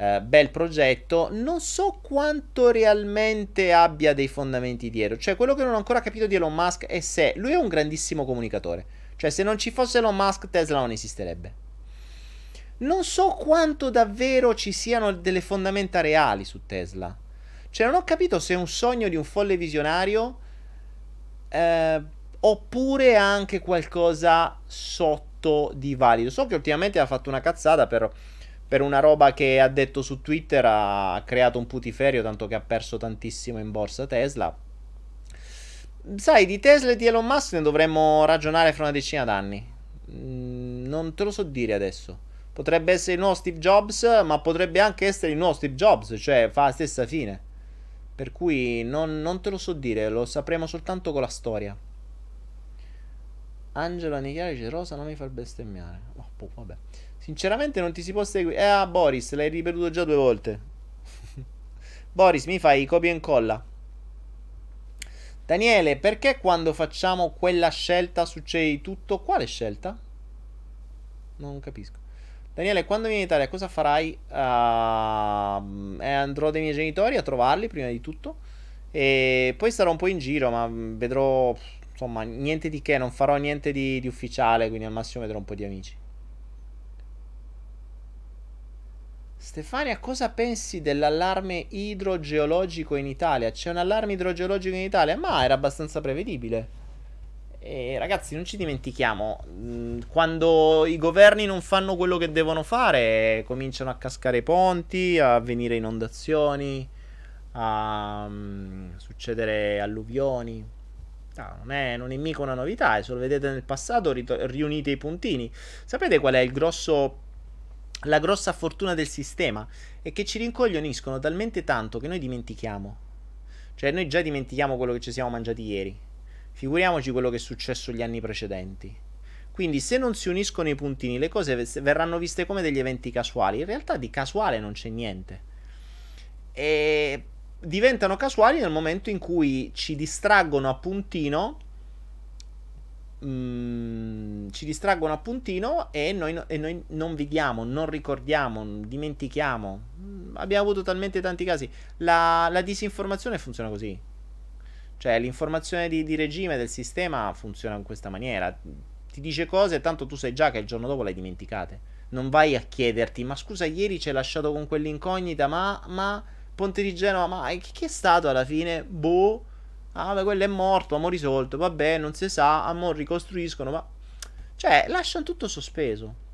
Eh, bel progetto. Non so quanto realmente abbia dei fondamenti dietro. Cioè, quello che non ho ancora capito di Elon Musk è se lui è un grandissimo comunicatore. Cioè, se non ci fosse Elon Musk, Tesla non esisterebbe. Non so quanto davvero ci siano delle fondamenta reali su Tesla. Cioè, non ho capito se è un sogno di un folle visionario. Eh, oppure anche qualcosa sotto di valido. So che ultimamente ha fatto una cazzata per, per, una roba che ha detto su Twitter, ha creato un putiferio, tanto che ha perso tantissimo in borsa Tesla. Sai, di Tesla e di Elon Musk ne dovremmo ragionare fra una decina d'anni. Mm, non te lo so dire adesso. Potrebbe essere il nuovo Steve Jobs, ma potrebbe anche essere il nuovo Steve Jobs, cioè fa la stessa fine. Per cui non, non te lo so dire, lo sapremo soltanto con la storia. Angelo Anichiari dice Rosa non mi fa bestemmiare. Oh, boh, vabbè. Sinceramente non ti si può seguire. Eh, ah, Boris, l'hai ripetuto già due volte. *laughs* Boris, mi fai copia e incolla. Daniele, perché quando facciamo quella scelta succede tutto? Quale scelta? Non capisco. Daniele, quando vieni in Italia cosa farai? Uh, andrò dai miei genitori a trovarli prima di tutto. E poi starò un po' in giro, ma vedrò, insomma, niente di che, non farò niente di, di ufficiale, quindi al massimo vedrò un po' di amici. Stefania, cosa pensi dell'allarme idrogeologico in Italia? C'è un allarme idrogeologico in Italia? Ma era abbastanza prevedibile. E ragazzi, non ci dimentichiamo, mm, quando i governi non fanno quello che devono fare, cominciano a cascare ponti, a venire inondazioni, a um, succedere alluvioni. No, non, è, non, è, mica una novità, è solo vedete nel passato, riunite i puntini. Sapete qual è il grosso la grossa fortuna del sistema è che ci rincoglioniscono talmente tanto che noi dimentichiamo. Cioè, noi già dimentichiamo quello che ci siamo mangiati ieri. Figuriamoci quello che è successo gli anni precedenti. Quindi, se non si uniscono i puntini, le cose verranno viste come degli eventi casuali. In realtà, di casuale non c'è niente. E diventano casuali nel momento in cui ci distraggono a puntino Mm, ci distraggono a puntino e noi, e noi, non vediamo, non ricordiamo, dimentichiamo. Mm, abbiamo avuto talmente tanti casi. La, la disinformazione funziona così. Cioè, l'informazione di, di, regime del sistema funziona in questa maniera. Ti dice cose, tanto tu sai già che il giorno dopo le hai dimenticate. Non vai a chiederti, ma scusa, ieri ci hai lasciato con quell'incognita, ma, ma Ponte di Genova, ma chi è stato alla fine? Boh Ah, beh, quello è morto, amo risolto. Vabbè, non si sa. Amo ricostruiscono. Ma. Cioè, lasciano tutto sospeso.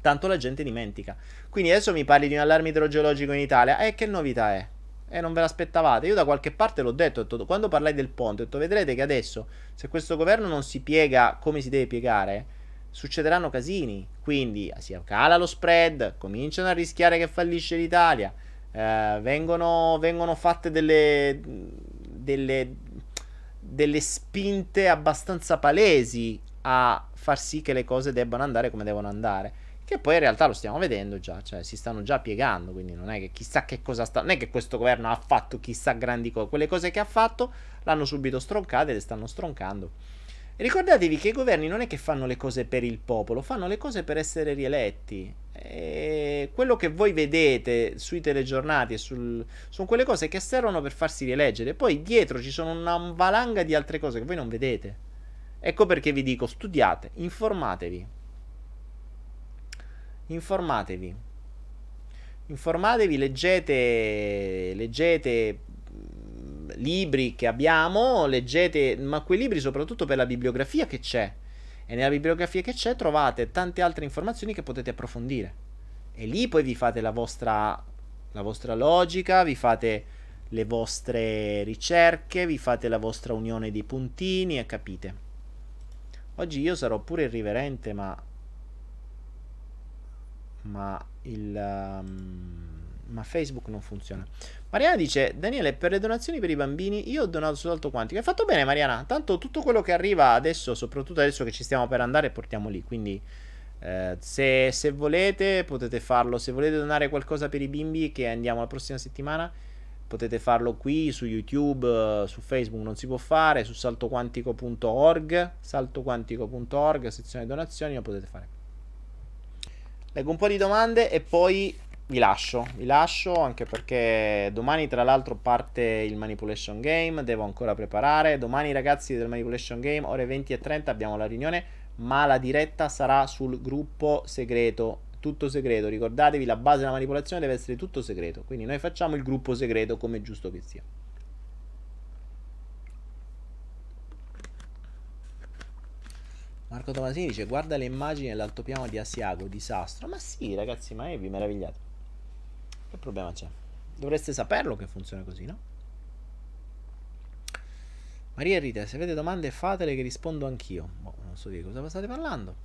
Tanto la gente dimentica. Quindi adesso mi parli di un allarme idrogeologico in Italia. E eh, che novità è? Eh, non ve l'aspettavate. Io da qualche parte l'ho detto. detto quando parlai del ponte, ho detto: vedrete che adesso, se questo governo non si piega come si deve piegare, succederanno casini. Quindi si cala lo spread, cominciano a rischiare che fallisce l'Italia. Eh, vengono, vengono fatte delle delle, delle spinte abbastanza palesi a far sì che le cose debbano andare come devono andare. Che poi in realtà lo stiamo vedendo già, cioè si stanno già piegando, quindi non è che chissà che cosa sta. Non è che questo governo ha fatto chissà grandi cose. Quelle cose che ha fatto l'hanno subito stroncate e le stanno stroncando. Ricordatevi che i governi non è che fanno le cose per il popolo, fanno le cose per essere rieletti. E quello che voi vedete sui telegiornati e sul... sono quelle cose che servono per farsi rieleggere. Poi dietro ci sono una valanga di altre cose che voi non vedete. Ecco perché vi dico: studiate, informatevi. Informatevi. Informatevi, leggete, leggete libri che abbiamo, leggete, ma quei libri soprattutto per la bibliografia che c'è E nella bibliografia che c'è trovate tante altre informazioni che potete approfondire. E lì poi vi fate la vostra, la vostra logica, vi fate le vostre ricerche, vi fate la vostra unione dei puntini e capite. Oggi io sarò pure irriverente, ma ma il um, ma Facebook non funziona. Mariana dice: Daniele, per le donazioni per i bambini, io ho donato soltanto quantico. Hai fatto bene, Mariana. Tanto tutto quello che arriva adesso, soprattutto adesso che ci stiamo per andare, portiamo lì. Quindi, eh, se, se, volete, potete farlo. Se volete donare qualcosa per i bimbi, che andiamo la prossima settimana, potete farlo qui su YouTube, su Facebook non si può fare, su saltoquantico.org, saltoquantico.org, sezione donazioni, lo potete fare. Leggo un po' di domande e poi vi lascio, vi lascio anche perché domani tra l'altro parte il Manipulation Game, devo ancora preparare. Domani ragazzi del Manipulation Game, ore 20 e 30 abbiamo la riunione, ma la diretta sarà sul gruppo segreto, tutto segreto. Ricordatevi, la base della manipolazione deve essere tutto segreto, quindi noi facciamo il gruppo segreto come è giusto che sia. Marco Tomasini dice guarda le immagini dell'altopiano di Asiago, disastro. Ma sì ragazzi, ma vi meravigliate. Che problema c'è? Dovreste saperlo che funziona così, no? Maria Rita, se avete domande fatele che rispondo anch'io. Boh, non so di cosa state parlando.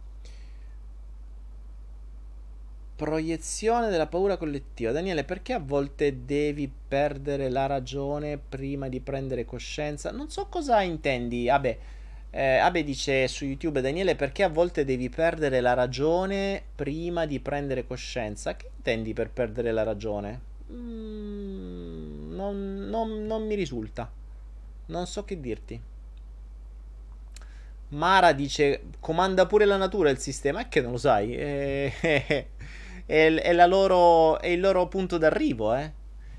Proiezione della paura collettiva. Daniele, perché a volte devi perdere la ragione prima di prendere coscienza? Non so cosa intendi. Vabbè, eh, Abe dice su YouTube, Daniele, perché a volte devi perdere la ragione prima di prendere coscienza? Che intendi per perdere la ragione? Mm, non, non, non mi risulta. Non so che dirti. Mara dice, comanda pure la natura il sistema. È che non lo sai. *laughs* È, è, è, loro, è il loro punto d'arrivo, eh.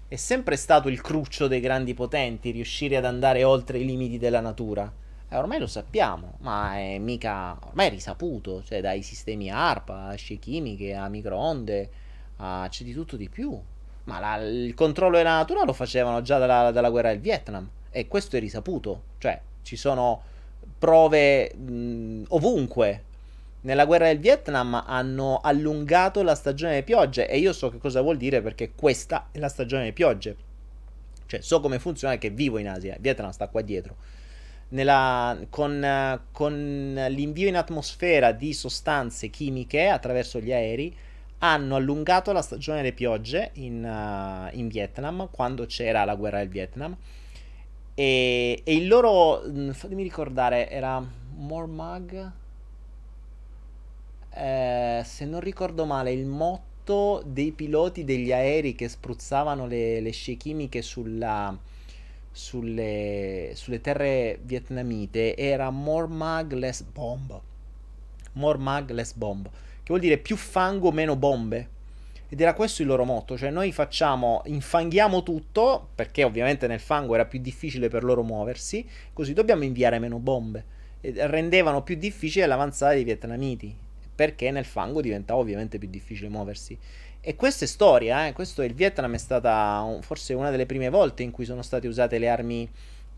È sempre stato il cruccio dei grandi potenti riuscire ad andare oltre i limiti della natura eh, ormai lo sappiamo, ma è mica. ormai è risaputo, cioè dai sistemi ARP a scie chimiche a microonde, a, c'è di tutto di più. Ma la, il controllo della natura lo facevano già dalla, dalla, guerra del Vietnam e questo è risaputo, cioè ci sono prove mh, ovunque. Nella guerra del Vietnam hanno allungato la stagione delle piogge e io so che cosa vuol dire perché questa è la stagione delle piogge. Cioè so come funziona che vivo in Asia, Vietnam sta qua dietro nella, con, con l'invio in atmosfera di sostanze chimiche attraverso gli aerei hanno allungato la stagione delle piogge in, uh, in, Vietnam quando c'era la guerra del Vietnam. E, e il loro mm, fatemi ricordare era Mormag eh, se non ricordo male il motto dei piloti degli aerei che spruzzavano le, le scie chimiche sulla sulle, sulle terre vietnamite era More Mag Less Bomb. More Mag Less Bomb, che vuol dire più fango, meno bombe. Ed era questo il loro motto, cioè noi facciamo, infanghiamo tutto, perché ovviamente nel fango era più difficile per loro muoversi, così dobbiamo inviare meno bombe. E rendevano più difficile l'avanzata dei vietnamiti, perché nel fango diventava ovviamente più difficile muoversi. E questa è storia, eh? questo il Vietnam è stata forse una delle prime volte in cui sono state usate le armi,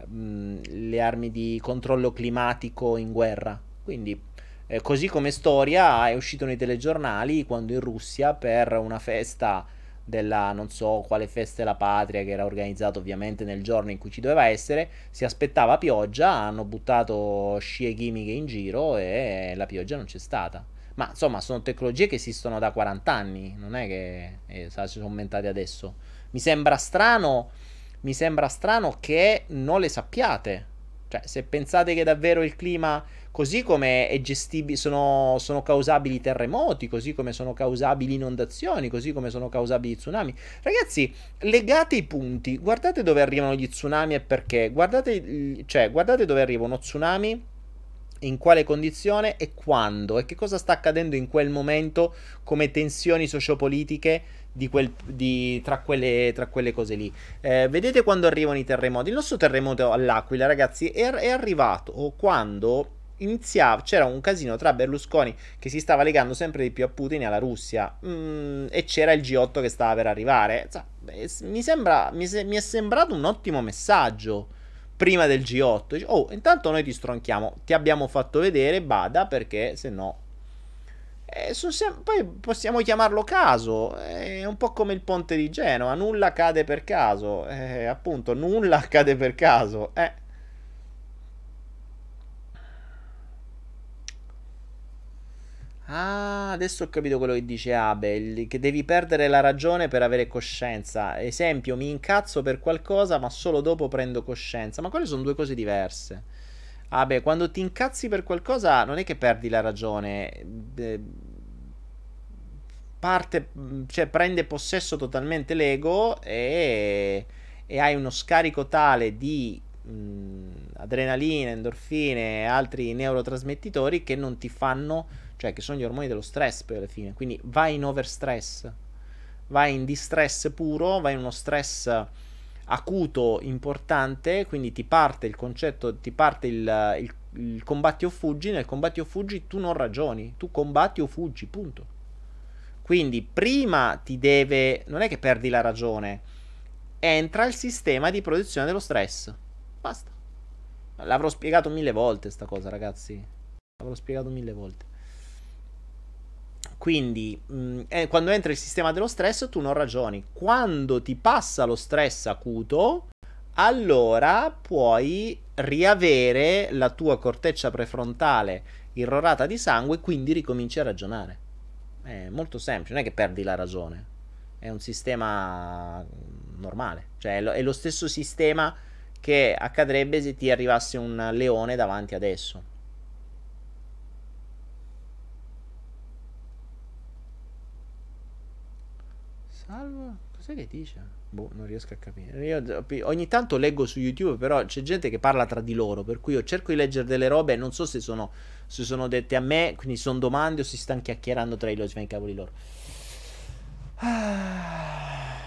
mh, le armi di controllo climatico in guerra. Quindi, eh, così come storia, è uscito nei telegiornali quando in Russia per una festa della non so quale festa della patria che era organizzata ovviamente nel giorno in cui ci doveva essere, si aspettava pioggia, hanno buttato scie chimiche in giro e la pioggia non c'è stata. Ma insomma, sono tecnologie che esistono da 40 anni, non è che eh, si sono aumentate adesso. Mi sembra strano, mi sembra strano che non le sappiate. Cioè, se pensate che davvero il clima, così come è gestibile, sono, sono causabili terremoti, così come sono causabili inondazioni, così come sono causabili tsunami. Ragazzi, legate i punti, guardate dove arrivano gli tsunami e perché. Guardate, cioè, guardate dove arriva uno tsunami in quale condizione e quando e che cosa sta accadendo in quel momento come tensioni sociopolitiche di quel, di, tra, quelle, tra, quelle, cose lì. Eh, vedete quando arrivano i terremoti? Il nostro terremoto all'Aquila, ragazzi, è, è arrivato quando iniziava, c'era un casino tra Berlusconi che si stava legando sempre di più a Putin e alla Russia mm, e c'era il G8 che stava per arrivare. Mi, sembra, mi, se, mi è sembrato un ottimo messaggio prima del G8. Oh, intanto noi ti stronchiamo, ti abbiamo fatto vedere, bada, perché se no... Eh, sem- poi possiamo chiamarlo caso, è un po' come il ponte di Genova, nulla accade per caso, eh, appunto, nulla *laughs* accade per caso. Eh. Ah, adesso ho capito quello che dice Abel, che devi perdere la ragione per avere coscienza. Esempio, mi incazzo per qualcosa, ma solo dopo prendo coscienza. Ma quelle sono due cose diverse. Ah quando ti incazzi per qualcosa non è che perdi la ragione. Parte, cioè prende possesso totalmente l'ego e, e hai uno scarico tale di mh, adrenalina, endorfine e altri neurotrasmettitori che non ti fanno cioè che sono gli ormoni dello stress poi alla fine, quindi vai in overstress, vai in distress puro, vai in uno stress acuto importante, quindi ti parte il concetto, ti parte il, il, il combatti o fuggi, nel combatti o fuggi tu non ragioni, tu combatti o fuggi, punto. Quindi prima ti deve, non è che perdi la ragione, entra il sistema di produzione dello stress. Basta. L'avrò spiegato mille volte sta cosa, ragazzi. L'avrò spiegato mille volte. Quindi, mh, mm, eh, quando entra il sistema dello stress, tu non ragioni. Quando ti passa lo stress acuto, allora puoi riavere la tua corteccia prefrontale irrorata di sangue, quindi ricominci a ragionare. È molto semplice, non è che perdi la ragione. È un sistema normale, cioè è lo stesso sistema che accadrebbe se ti arrivasse un leone davanti adesso. Salvo? Cos'è che dice? Boh, non riesco a capire. Io ogni tanto leggo su YouTube, però c'è gente che parla tra di loro, per cui io cerco di leggere delle robe e non so se sono, se sono dette a me, quindi sono domande o si stanno chiacchierando tra di loro, si fanno i cavoli loro. Ah.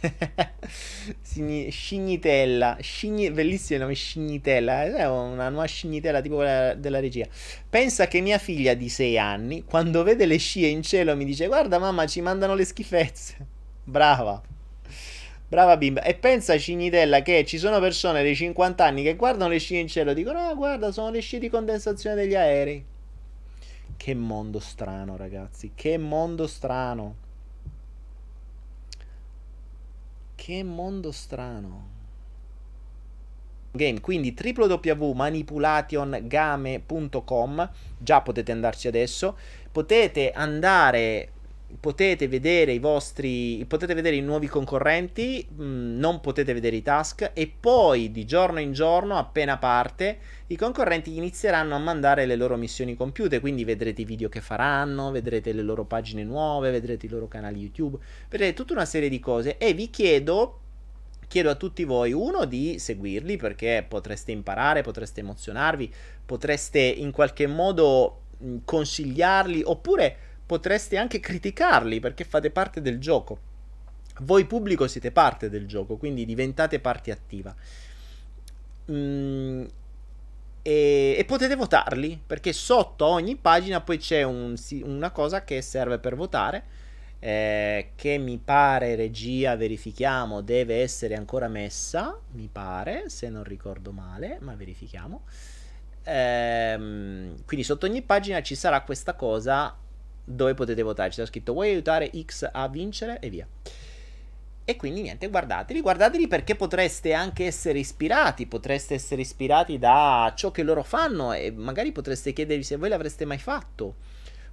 *laughs* Scignitella, Scigni, bellissimo il nome Scignitella, è una nuova Scignitella tipo quella della regia. Pensa che mia figlia di 6 anni, quando vede le scie in cielo, mi dice: Guarda, mamma, ci mandano le schifezze. *laughs* Brava. Brava bimba. E pensa, Cignitella, che ci sono persone dei 50 anni che guardano le scie in cielo e dicono: Ah, guarda, sono le scie di condensazione degli aerei. Che mondo strano, ragazzi. Che mondo strano. Che mondo strano. Game, quindi www.manipulationgame.com, già potete andarci adesso, potete andare potete vedere i vostri potete vedere i nuovi concorrenti mh, mm, non potete vedere i task e poi di giorno in giorno appena parte i concorrenti inizieranno a mandare le loro missioni compiute quindi vedrete i video che faranno vedrete le loro pagine nuove vedrete i loro canali youtube vedrete tutta una serie di cose e vi chiedo chiedo a tutti voi uno di seguirli perché potreste imparare potreste emozionarvi potreste in qualche modo mh, consigliarli oppure potreste anche criticarli perché fate parte del gioco. Voi pubblico siete parte del gioco, quindi diventate parte attiva. Mm, e, e, potete votarli perché sotto ogni pagina poi c'è un, una cosa che serve per votare. Eh, che mi pare regia verifichiamo deve essere ancora messa mi pare se non ricordo male ma verifichiamo ehm, quindi sotto ogni pagina ci sarà questa cosa dove potete votare. C'è scritto vuoi aiutare X a vincere e via. E quindi niente, guardateli, guardateli perché potreste anche essere ispirati, potreste essere ispirati da ciò che loro fanno e magari potreste chiedervi se voi l'avreste mai fatto.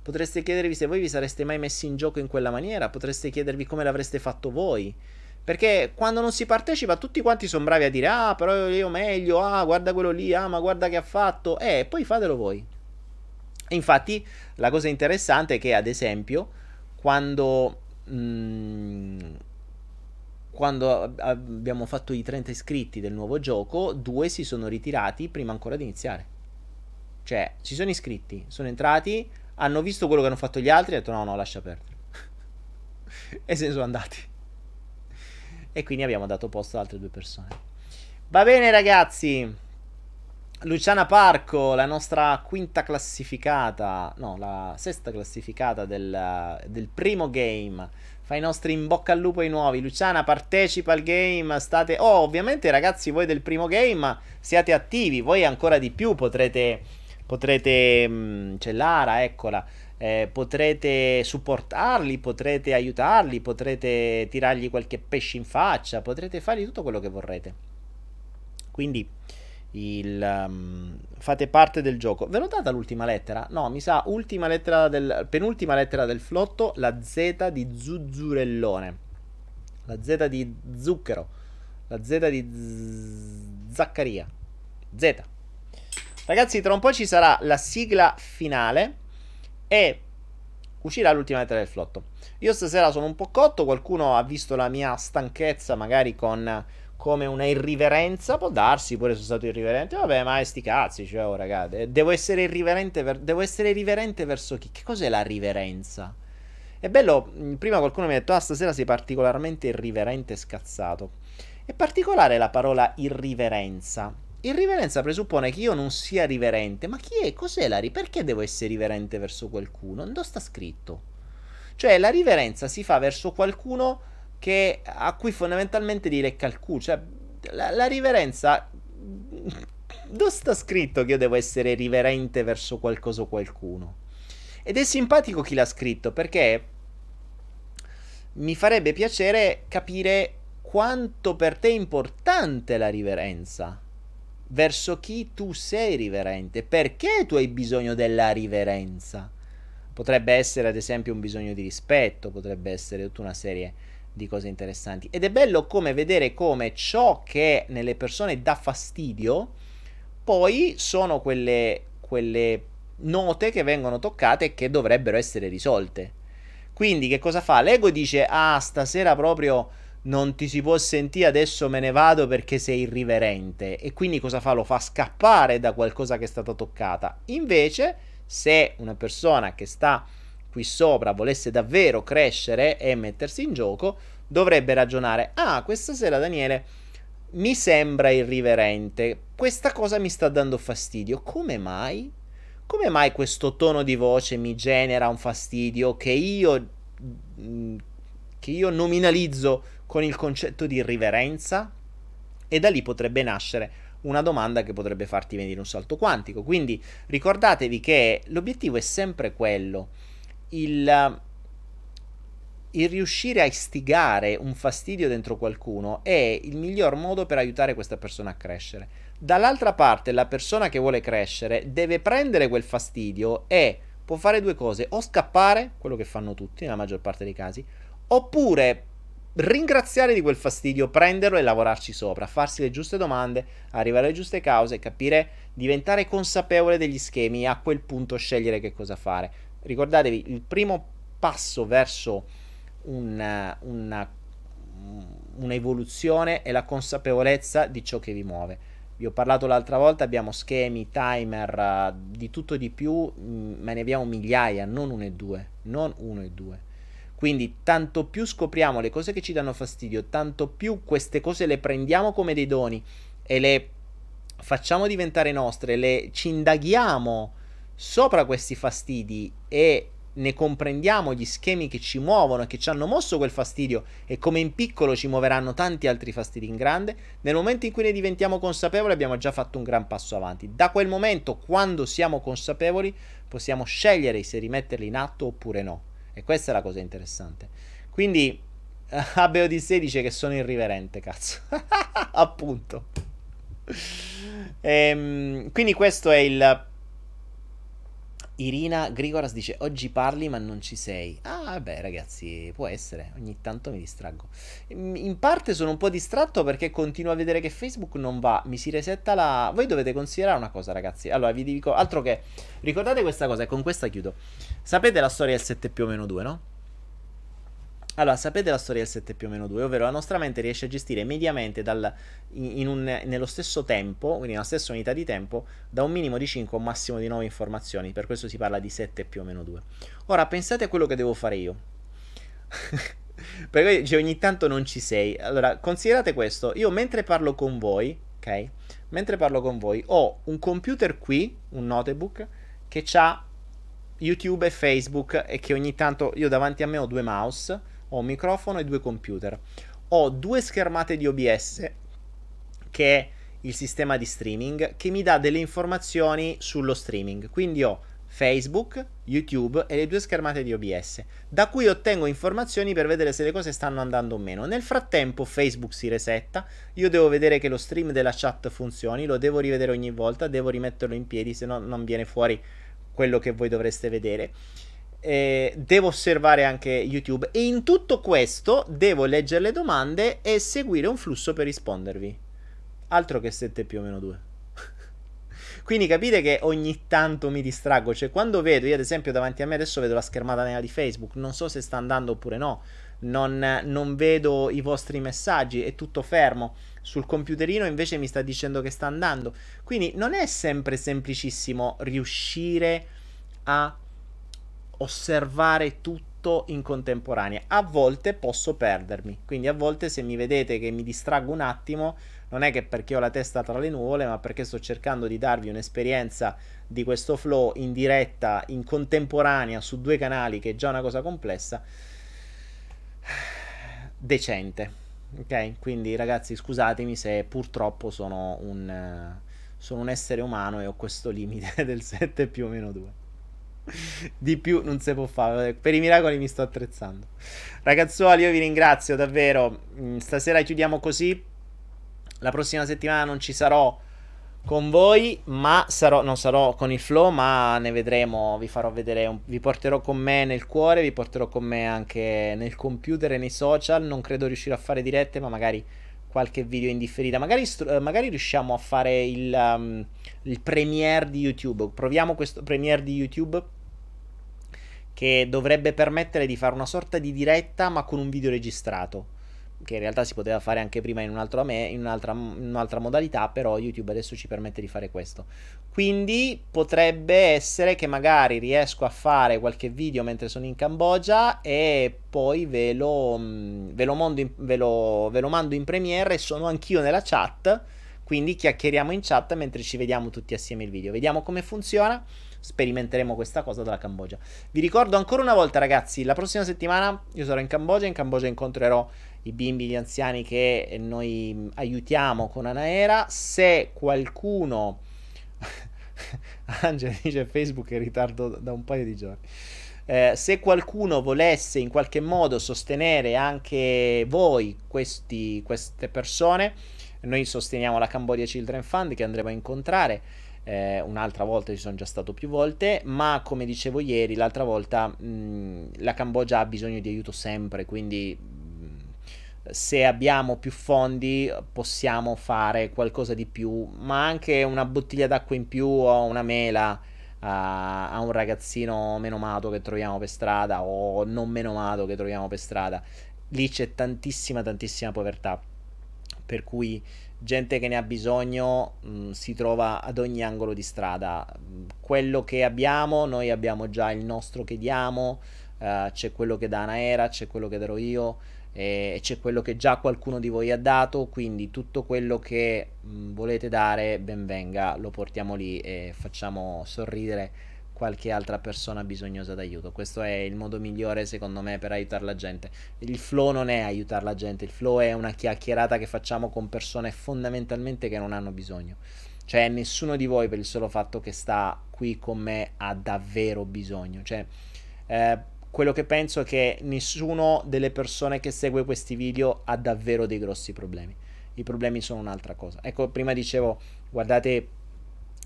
Potreste chiedervi se voi vi sareste mai messi in gioco in quella maniera, potreste chiedervi come l'avreste fatto voi. Perché quando non si partecipa tutti quanti sono bravi a dire ah però io meglio, ah guarda quello lì, ah ma guarda che ha fatto. Eh, poi fatelo voi. E infatti la cosa interessante è che, ad esempio, quando, mh, mm, quando abbiamo fatto i 30 iscritti del nuovo gioco, due si sono ritirati prima ancora di iniziare. Cioè, si sono iscritti, sono entrati, hanno visto quello che hanno fatto gli altri e hanno detto no, no, lascia perdere. *laughs* e se ne sono andati. E quindi abbiamo dato posto ad altre due persone. Va bene ragazzi. Luciana Parco, la nostra quinta classificata, no, la sesta classificata del, del primo game. Fa i nostri in bocca al lupo ai nuovi. Luciana partecipa al game. State. Oh, ovviamente, ragazzi, voi del primo game siate attivi. Voi ancora di più potrete. Potrete. Mm, c'è Lara, eccola. Eh, potrete supportarli, potrete aiutarli, potrete tirargli qualche pesce in faccia, potrete fargli tutto quello che vorrete. Quindi il, um, fate parte del gioco. Ve l'ho data l'ultima lettera? No, mi sa ultima lettera del, penultima lettera del flotto, la Z di Zuzzurellone. La Z di Zucchero. La Z di Z- Zaccaria. Z. Ragazzi, tra un po' ci sarà la sigla finale e uscirà l'ultima lettera del flotto. Io stasera sono un po' cotto, qualcuno ha visto la mia stanchezza magari con come una irriverenza, può darsi, pure sono stato irriverente, vabbè, ma sti cazzi, cioè, oh, ragazzi, devo essere irriverente, ver- devo essere riverente verso chi? Che cos'è la riverenza? È bello, prima qualcuno mi ha detto, ah, stasera sei particolarmente irriverente e scazzato. È particolare la parola irriverenza. Irriverenza presuppone che io non sia riverente, ma chi è? Cos'è la riverenza? Perché devo essere riverente verso qualcuno? Dove sta scritto? Cioè, la riverenza si fa verso qualcuno che, a cui fondamentalmente gli lecca. Cioè, la, la riverenza. Dove sta scritto che io devo essere riverente verso qualcosa o qualcuno? Ed è simpatico chi l'ha scritto perché mi farebbe piacere capire quanto per te è importante la riverenza verso chi tu sei riverente, perché tu hai bisogno della riverenza. Potrebbe essere ad esempio un bisogno di rispetto, potrebbe essere tutta una serie di cose interessanti. Ed è bello come vedere come ciò che nelle persone dà fastidio, poi sono quelle, quelle note che vengono toccate e che dovrebbero essere risolte. Quindi che cosa fa? L'ego dice, ah, stasera proprio non ti si può sentire, adesso me ne vado perché sei irriverente. E quindi cosa fa? Lo fa scappare da qualcosa che è stata toccata. Invece, se una persona che sta qui sopra volesse davvero crescere e mettersi in gioco, dovrebbe ragionare, ah, questa sera Daniele mi sembra irriverente, questa cosa mi sta dando fastidio, come mai? Come mai questo tono di voce mi genera un fastidio che io, mm, che io nominalizzo con il concetto di irriverenza? E da lì potrebbe nascere una domanda che potrebbe farti venire un salto quantico. Quindi ricordatevi che l'obiettivo è sempre quello il, il riuscire a istigare un fastidio dentro qualcuno è il miglior modo per aiutare questa persona a crescere. Dall'altra parte, la persona che vuole crescere deve prendere quel fastidio e può fare due cose: o scappare, quello che fanno tutti nella maggior parte dei casi, oppure ringraziare di quel fastidio, prenderlo e lavorarci sopra, farsi le giuste domande, arrivare alle giuste cause, capire, diventare consapevole degli schemi e a quel punto scegliere che cosa fare ricordatevi, il primo passo verso una, una, un'evoluzione è la consapevolezza di ciò che vi muove. Vi ho parlato l'altra volta, abbiamo schemi, timer, uh, di tutto e di più, mh, mm, ma ne abbiamo migliaia, non uno e due, non uno e due. Quindi tanto più scopriamo le cose che ci danno fastidio, tanto più queste cose le prendiamo come dei doni e le facciamo diventare nostre, le ci indaghiamo sopra questi fastidi e ne comprendiamo gli schemi che ci muovono e che ci hanno mosso quel fastidio e come in piccolo ci muoveranno tanti altri fastidi in grande, nel momento in cui ne diventiamo consapevoli abbiamo già fatto un gran passo avanti. Da quel momento, quando siamo consapevoli, possiamo scegliere se rimetterli in atto oppure no. E questa è la cosa interessante. Quindi Abe Odissei dice che sono irriverente, cazzo. *laughs* Appunto. Ehm, quindi questo è il Irina Grigoras dice oggi parli ma non ci sei. Ah, beh, ragazzi, può essere. Ogni tanto mi distraggo. In parte sono un po' distratto perché continuo a vedere che Facebook non va. Mi si resetta la. Voi dovete considerare una cosa, ragazzi. Allora, vi dico altro che. Ricordate questa cosa e con questa chiudo. Sapete la storia del 7 più o meno 2, no? Allora, sapete la storia del 7 più o meno 2, ovvero la nostra mente riesce a gestire mediamente dal, in, un, nello stesso tempo, quindi nella stessa unità di tempo, da un minimo di 5 a un massimo di 9 informazioni. Per questo si parla di 7 più o meno 2. Ora, pensate a quello che devo fare io. *laughs* Perché dice, ogni tanto non ci sei. Allora, considerate questo. Io mentre parlo con voi, ok? mentre parlo con voi, ho un computer qui, un notebook, che ha YouTube e Facebook e che ogni tanto io davanti a me ho due mouse, ho un microfono e due computer. Ho due schermate di OBS, che è il sistema di streaming, che mi dà delle informazioni sullo streaming. Quindi ho Facebook, YouTube e le due schermate di OBS, da cui ottengo informazioni per vedere se le cose stanno andando o meno. Nel frattempo Facebook si resetta, io devo vedere che lo stream della chat funzioni, lo devo rivedere ogni volta, devo rimetterlo in piedi, se no non viene fuori quello che voi dovreste vedere. Eh, devo osservare anche YouTube e in tutto questo devo leggere le domande e seguire un flusso per rispondervi. Altro che 7 più o meno 2. *laughs* Quindi capite che ogni tanto mi distraggo. Cioè, quando vedo, io ad esempio davanti a me adesso vedo la schermata nera di Facebook, non so se sta andando oppure no. Non, non vedo i vostri messaggi, è tutto fermo. Sul computerino invece mi sta dicendo che sta andando. Quindi non è sempre semplicissimo riuscire a osservare tutto in contemporanea. A volte posso perdermi. Quindi a volte se mi vedete che mi distraggo un attimo non è che perché ho la testa tra le nuvole, ma perché sto cercando di darvi un'esperienza di questo flow in diretta, in contemporanea, su due canali, che è già una cosa complessa, *sighs* decente. Ok? Quindi ragazzi, scusatemi se purtroppo sono un, sono un essere umano e ho questo limite *laughs* del 7 più o meno 2 di più non si può fare. Per i miracoli mi sto attrezzando. Ragazzuoli, io vi ringrazio davvero. Mm, stasera chiudiamo così. La prossima settimana non ci sarò con voi, ma sarò, non sarò con il flow, ma ne vedremo, vi farò vedere, un, vi porterò con me nel cuore, vi porterò con me anche nel computer e nei social, non credo riuscirò a fare dirette, ma magari qualche video in differita, magari, magari riusciamo a fare il, um, il premiere di YouTube, proviamo questo premiere di YouTube che dovrebbe permettere di fare una sorta di diretta ma con un video registrato che in realtà si poteva fare anche prima in, un me, in, un'altra, in un'altra modalità, però YouTube adesso ci permette di fare questo. Quindi potrebbe essere che magari riesco a fare qualche video mentre sono in Cambogia e poi ve lo, mm, ve lo, in, ve lo, ve lo mando in premiere e sono anch'io nella chat. Quindi chiacchieriamo in chat mentre ci vediamo tutti assieme il video. Vediamo come funziona sperimenteremo questa cosa dalla Cambogia. Vi ricordo ancora una volta, ragazzi, la prossima settimana io sarò in Cambogia. In Cambogia incontrerò i bimbi, gli anziani che noi aiutiamo con Anaera. Se qualcuno... *laughs* Angela dice Facebook è in ritardo da un paio di giorni. Eh, se qualcuno volesse in qualche modo sostenere anche voi, questi, queste persone, noi sosteniamo la Cambodia Children Fund che andremo a incontrare. Eh, un'altra volta ci sono già stato più volte, ma come dicevo ieri, l'altra volta mh, la Cambogia ha bisogno di aiuto sempre, quindi se abbiamo più fondi possiamo fare qualcosa di più, ma anche una bottiglia d'acqua in più o una mela a, a un ragazzino menomato che troviamo per strada o non menomato che troviamo per strada. Lì c'è tantissima, tantissima povertà, per cui gente che ne ha bisogno mh, mm, si trova ad ogni angolo di strada. Quello che abbiamo, noi abbiamo già il nostro che diamo, uh, c'è quello che dà Anaera, c'è quello che darò io e c'è quello che già qualcuno di voi ha dato, quindi tutto quello che mh, volete dare, ben venga, lo portiamo lì e facciamo sorridere qualche altra persona bisognosa d'aiuto. Questo è il modo migliore secondo me per aiutare la gente. Il flow non è aiutare la gente, il flow è una chiacchierata che facciamo con persone fondamentalmente che non hanno bisogno. Cioè nessuno di voi per il solo fatto che sta qui con me ha davvero bisogno. Cioè eh, quello che penso è che nessuno delle persone che segue questi video ha davvero dei grossi problemi. I problemi sono un'altra cosa. Ecco, prima dicevo, guardate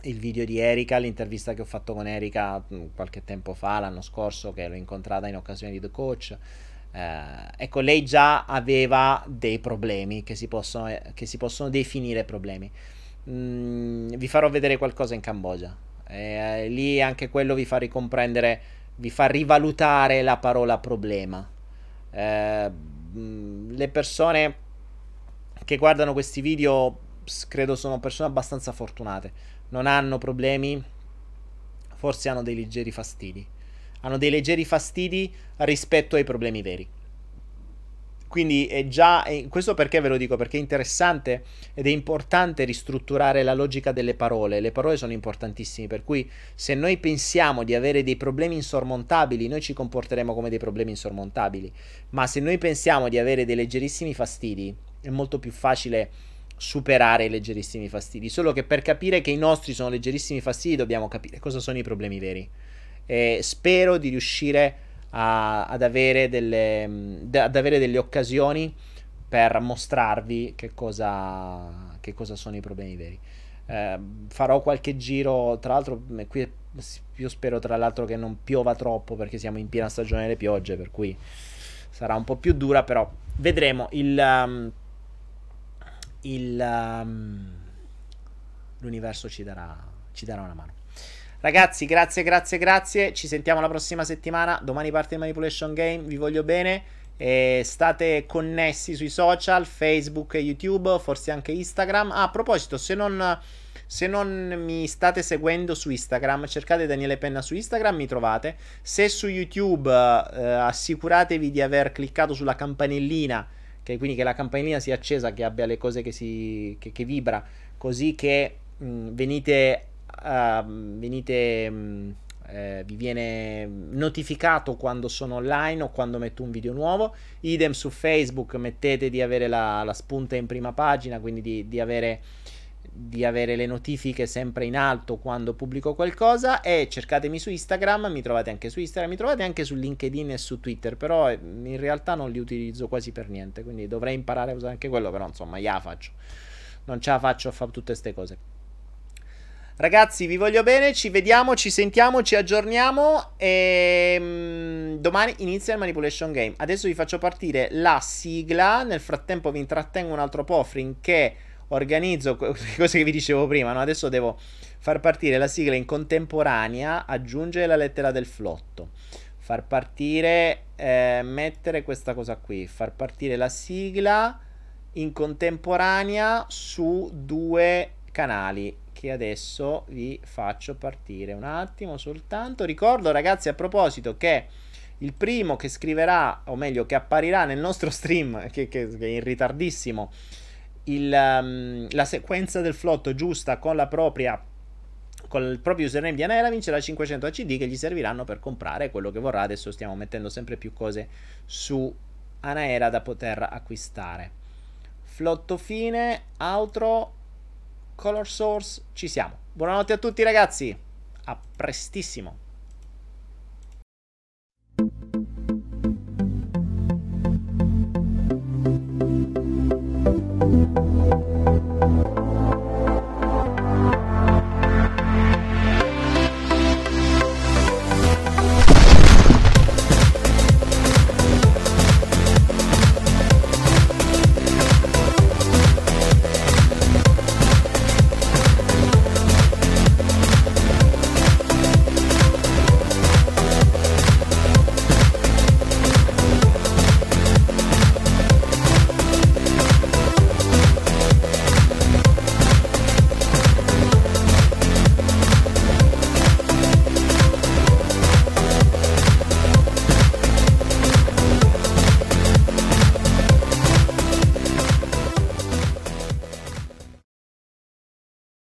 il video di Erika, l'intervista che ho fatto con Erika mm, qualche tempo fa, l'anno scorso, che l'ho incontrata in occasione di The Coach. Eh, ecco, lei già aveva dei problemi che si possono, che si possono definire problemi. Mm, vi farò vedere qualcosa in Cambogia. Eh, lì anche quello vi fa ricomprendere vi fa rivalutare la parola problema. Eh, le persone che guardano questi video credo sono persone abbastanza fortunate. Non hanno problemi, forse hanno dei leggeri fastidi. Hanno dei leggeri fastidi rispetto ai problemi veri. Quindi è già, questo perché ve lo dico? Perché è interessante ed è importante ristrutturare la logica delle parole. Le parole sono importantissime, per cui se noi pensiamo di avere dei problemi insormontabili, noi ci comporteremo come dei problemi insormontabili. Ma se noi pensiamo di avere dei leggerissimi fastidi, è molto più facile superare i leggerissimi fastidi. Solo che per capire che i nostri sono leggerissimi fastidi dobbiamo capire cosa sono i problemi veri. E spero di riuscire a ad, avere delle, ad avere delle occasioni per mostrarvi che cosa, che cosa sono i problemi veri. Eh, farò qualche giro, tra l'altro, qui io spero tra l'altro che non piova troppo perché siamo in piena stagione delle piogge, per cui sarà un po' più dura, però vedremo. Il, um, il, um, l'universo ci darà, ci darà una mano. Ragazzi, grazie, grazie, grazie. Ci sentiamo la prossima settimana. Domani parte il Manipulation Game. Vi voglio bene. E state connessi sui social, Facebook YouTube, forse anche Instagram. Ah, a proposito, se non, se non mi state seguendo su Instagram, cercate Daniele Penna su Instagram, mi trovate. Se su YouTube, eh, assicuratevi di aver cliccato sulla campanellina, che quindi che la campanellina sia accesa, che abbia le cose che, si, che, che vibra, così che mh, venite uh, venite, um, eh, vi viene notificato quando sono online o quando metto un video nuovo. Idem su Facebook, mettete di avere la, la spunta in prima pagina, quindi di, di avere di avere le notifiche sempre in alto quando pubblico qualcosa e cercatemi su Instagram, mi trovate anche su Instagram, mi trovate anche su LinkedIn e su Twitter, però eh, in realtà non li utilizzo quasi per niente, quindi dovrei imparare a usare anche quello, però insomma, ya faccio. Non ce la faccio a fare tutte queste cose. Ragazzi, vi voglio bene, ci vediamo, ci sentiamo, ci aggiorniamo e um, domani inizia il Manipulation Game. Adesso vi faccio partire la sigla, nel frattempo vi intrattengo un altro po' finché organizzo le *laughs* cose che vi dicevo prima, no? Adesso devo far partire la sigla in contemporanea, aggiungere la lettera del flotto, far partire, eh, mettere questa cosa qui, far partire la sigla in contemporanea su due canali che adesso vi faccio partire un attimo soltanto. Ricordo ragazzi a proposito che il primo che scriverà, o meglio che apparirà nel nostro *laughs* stream, che, che, che è in ritardissimo, il, um, la sequenza del flotto giusta con la propria con il proprio username di Anera vincerà 500 ACD che gli serviranno per comprare quello che vorrà. Adesso stiamo mettendo sempre più cose su Anaera da poter acquistare. Flotto fine, outro, color source, ci siamo. Buonanotte a tutti ragazzi, a prestissimo.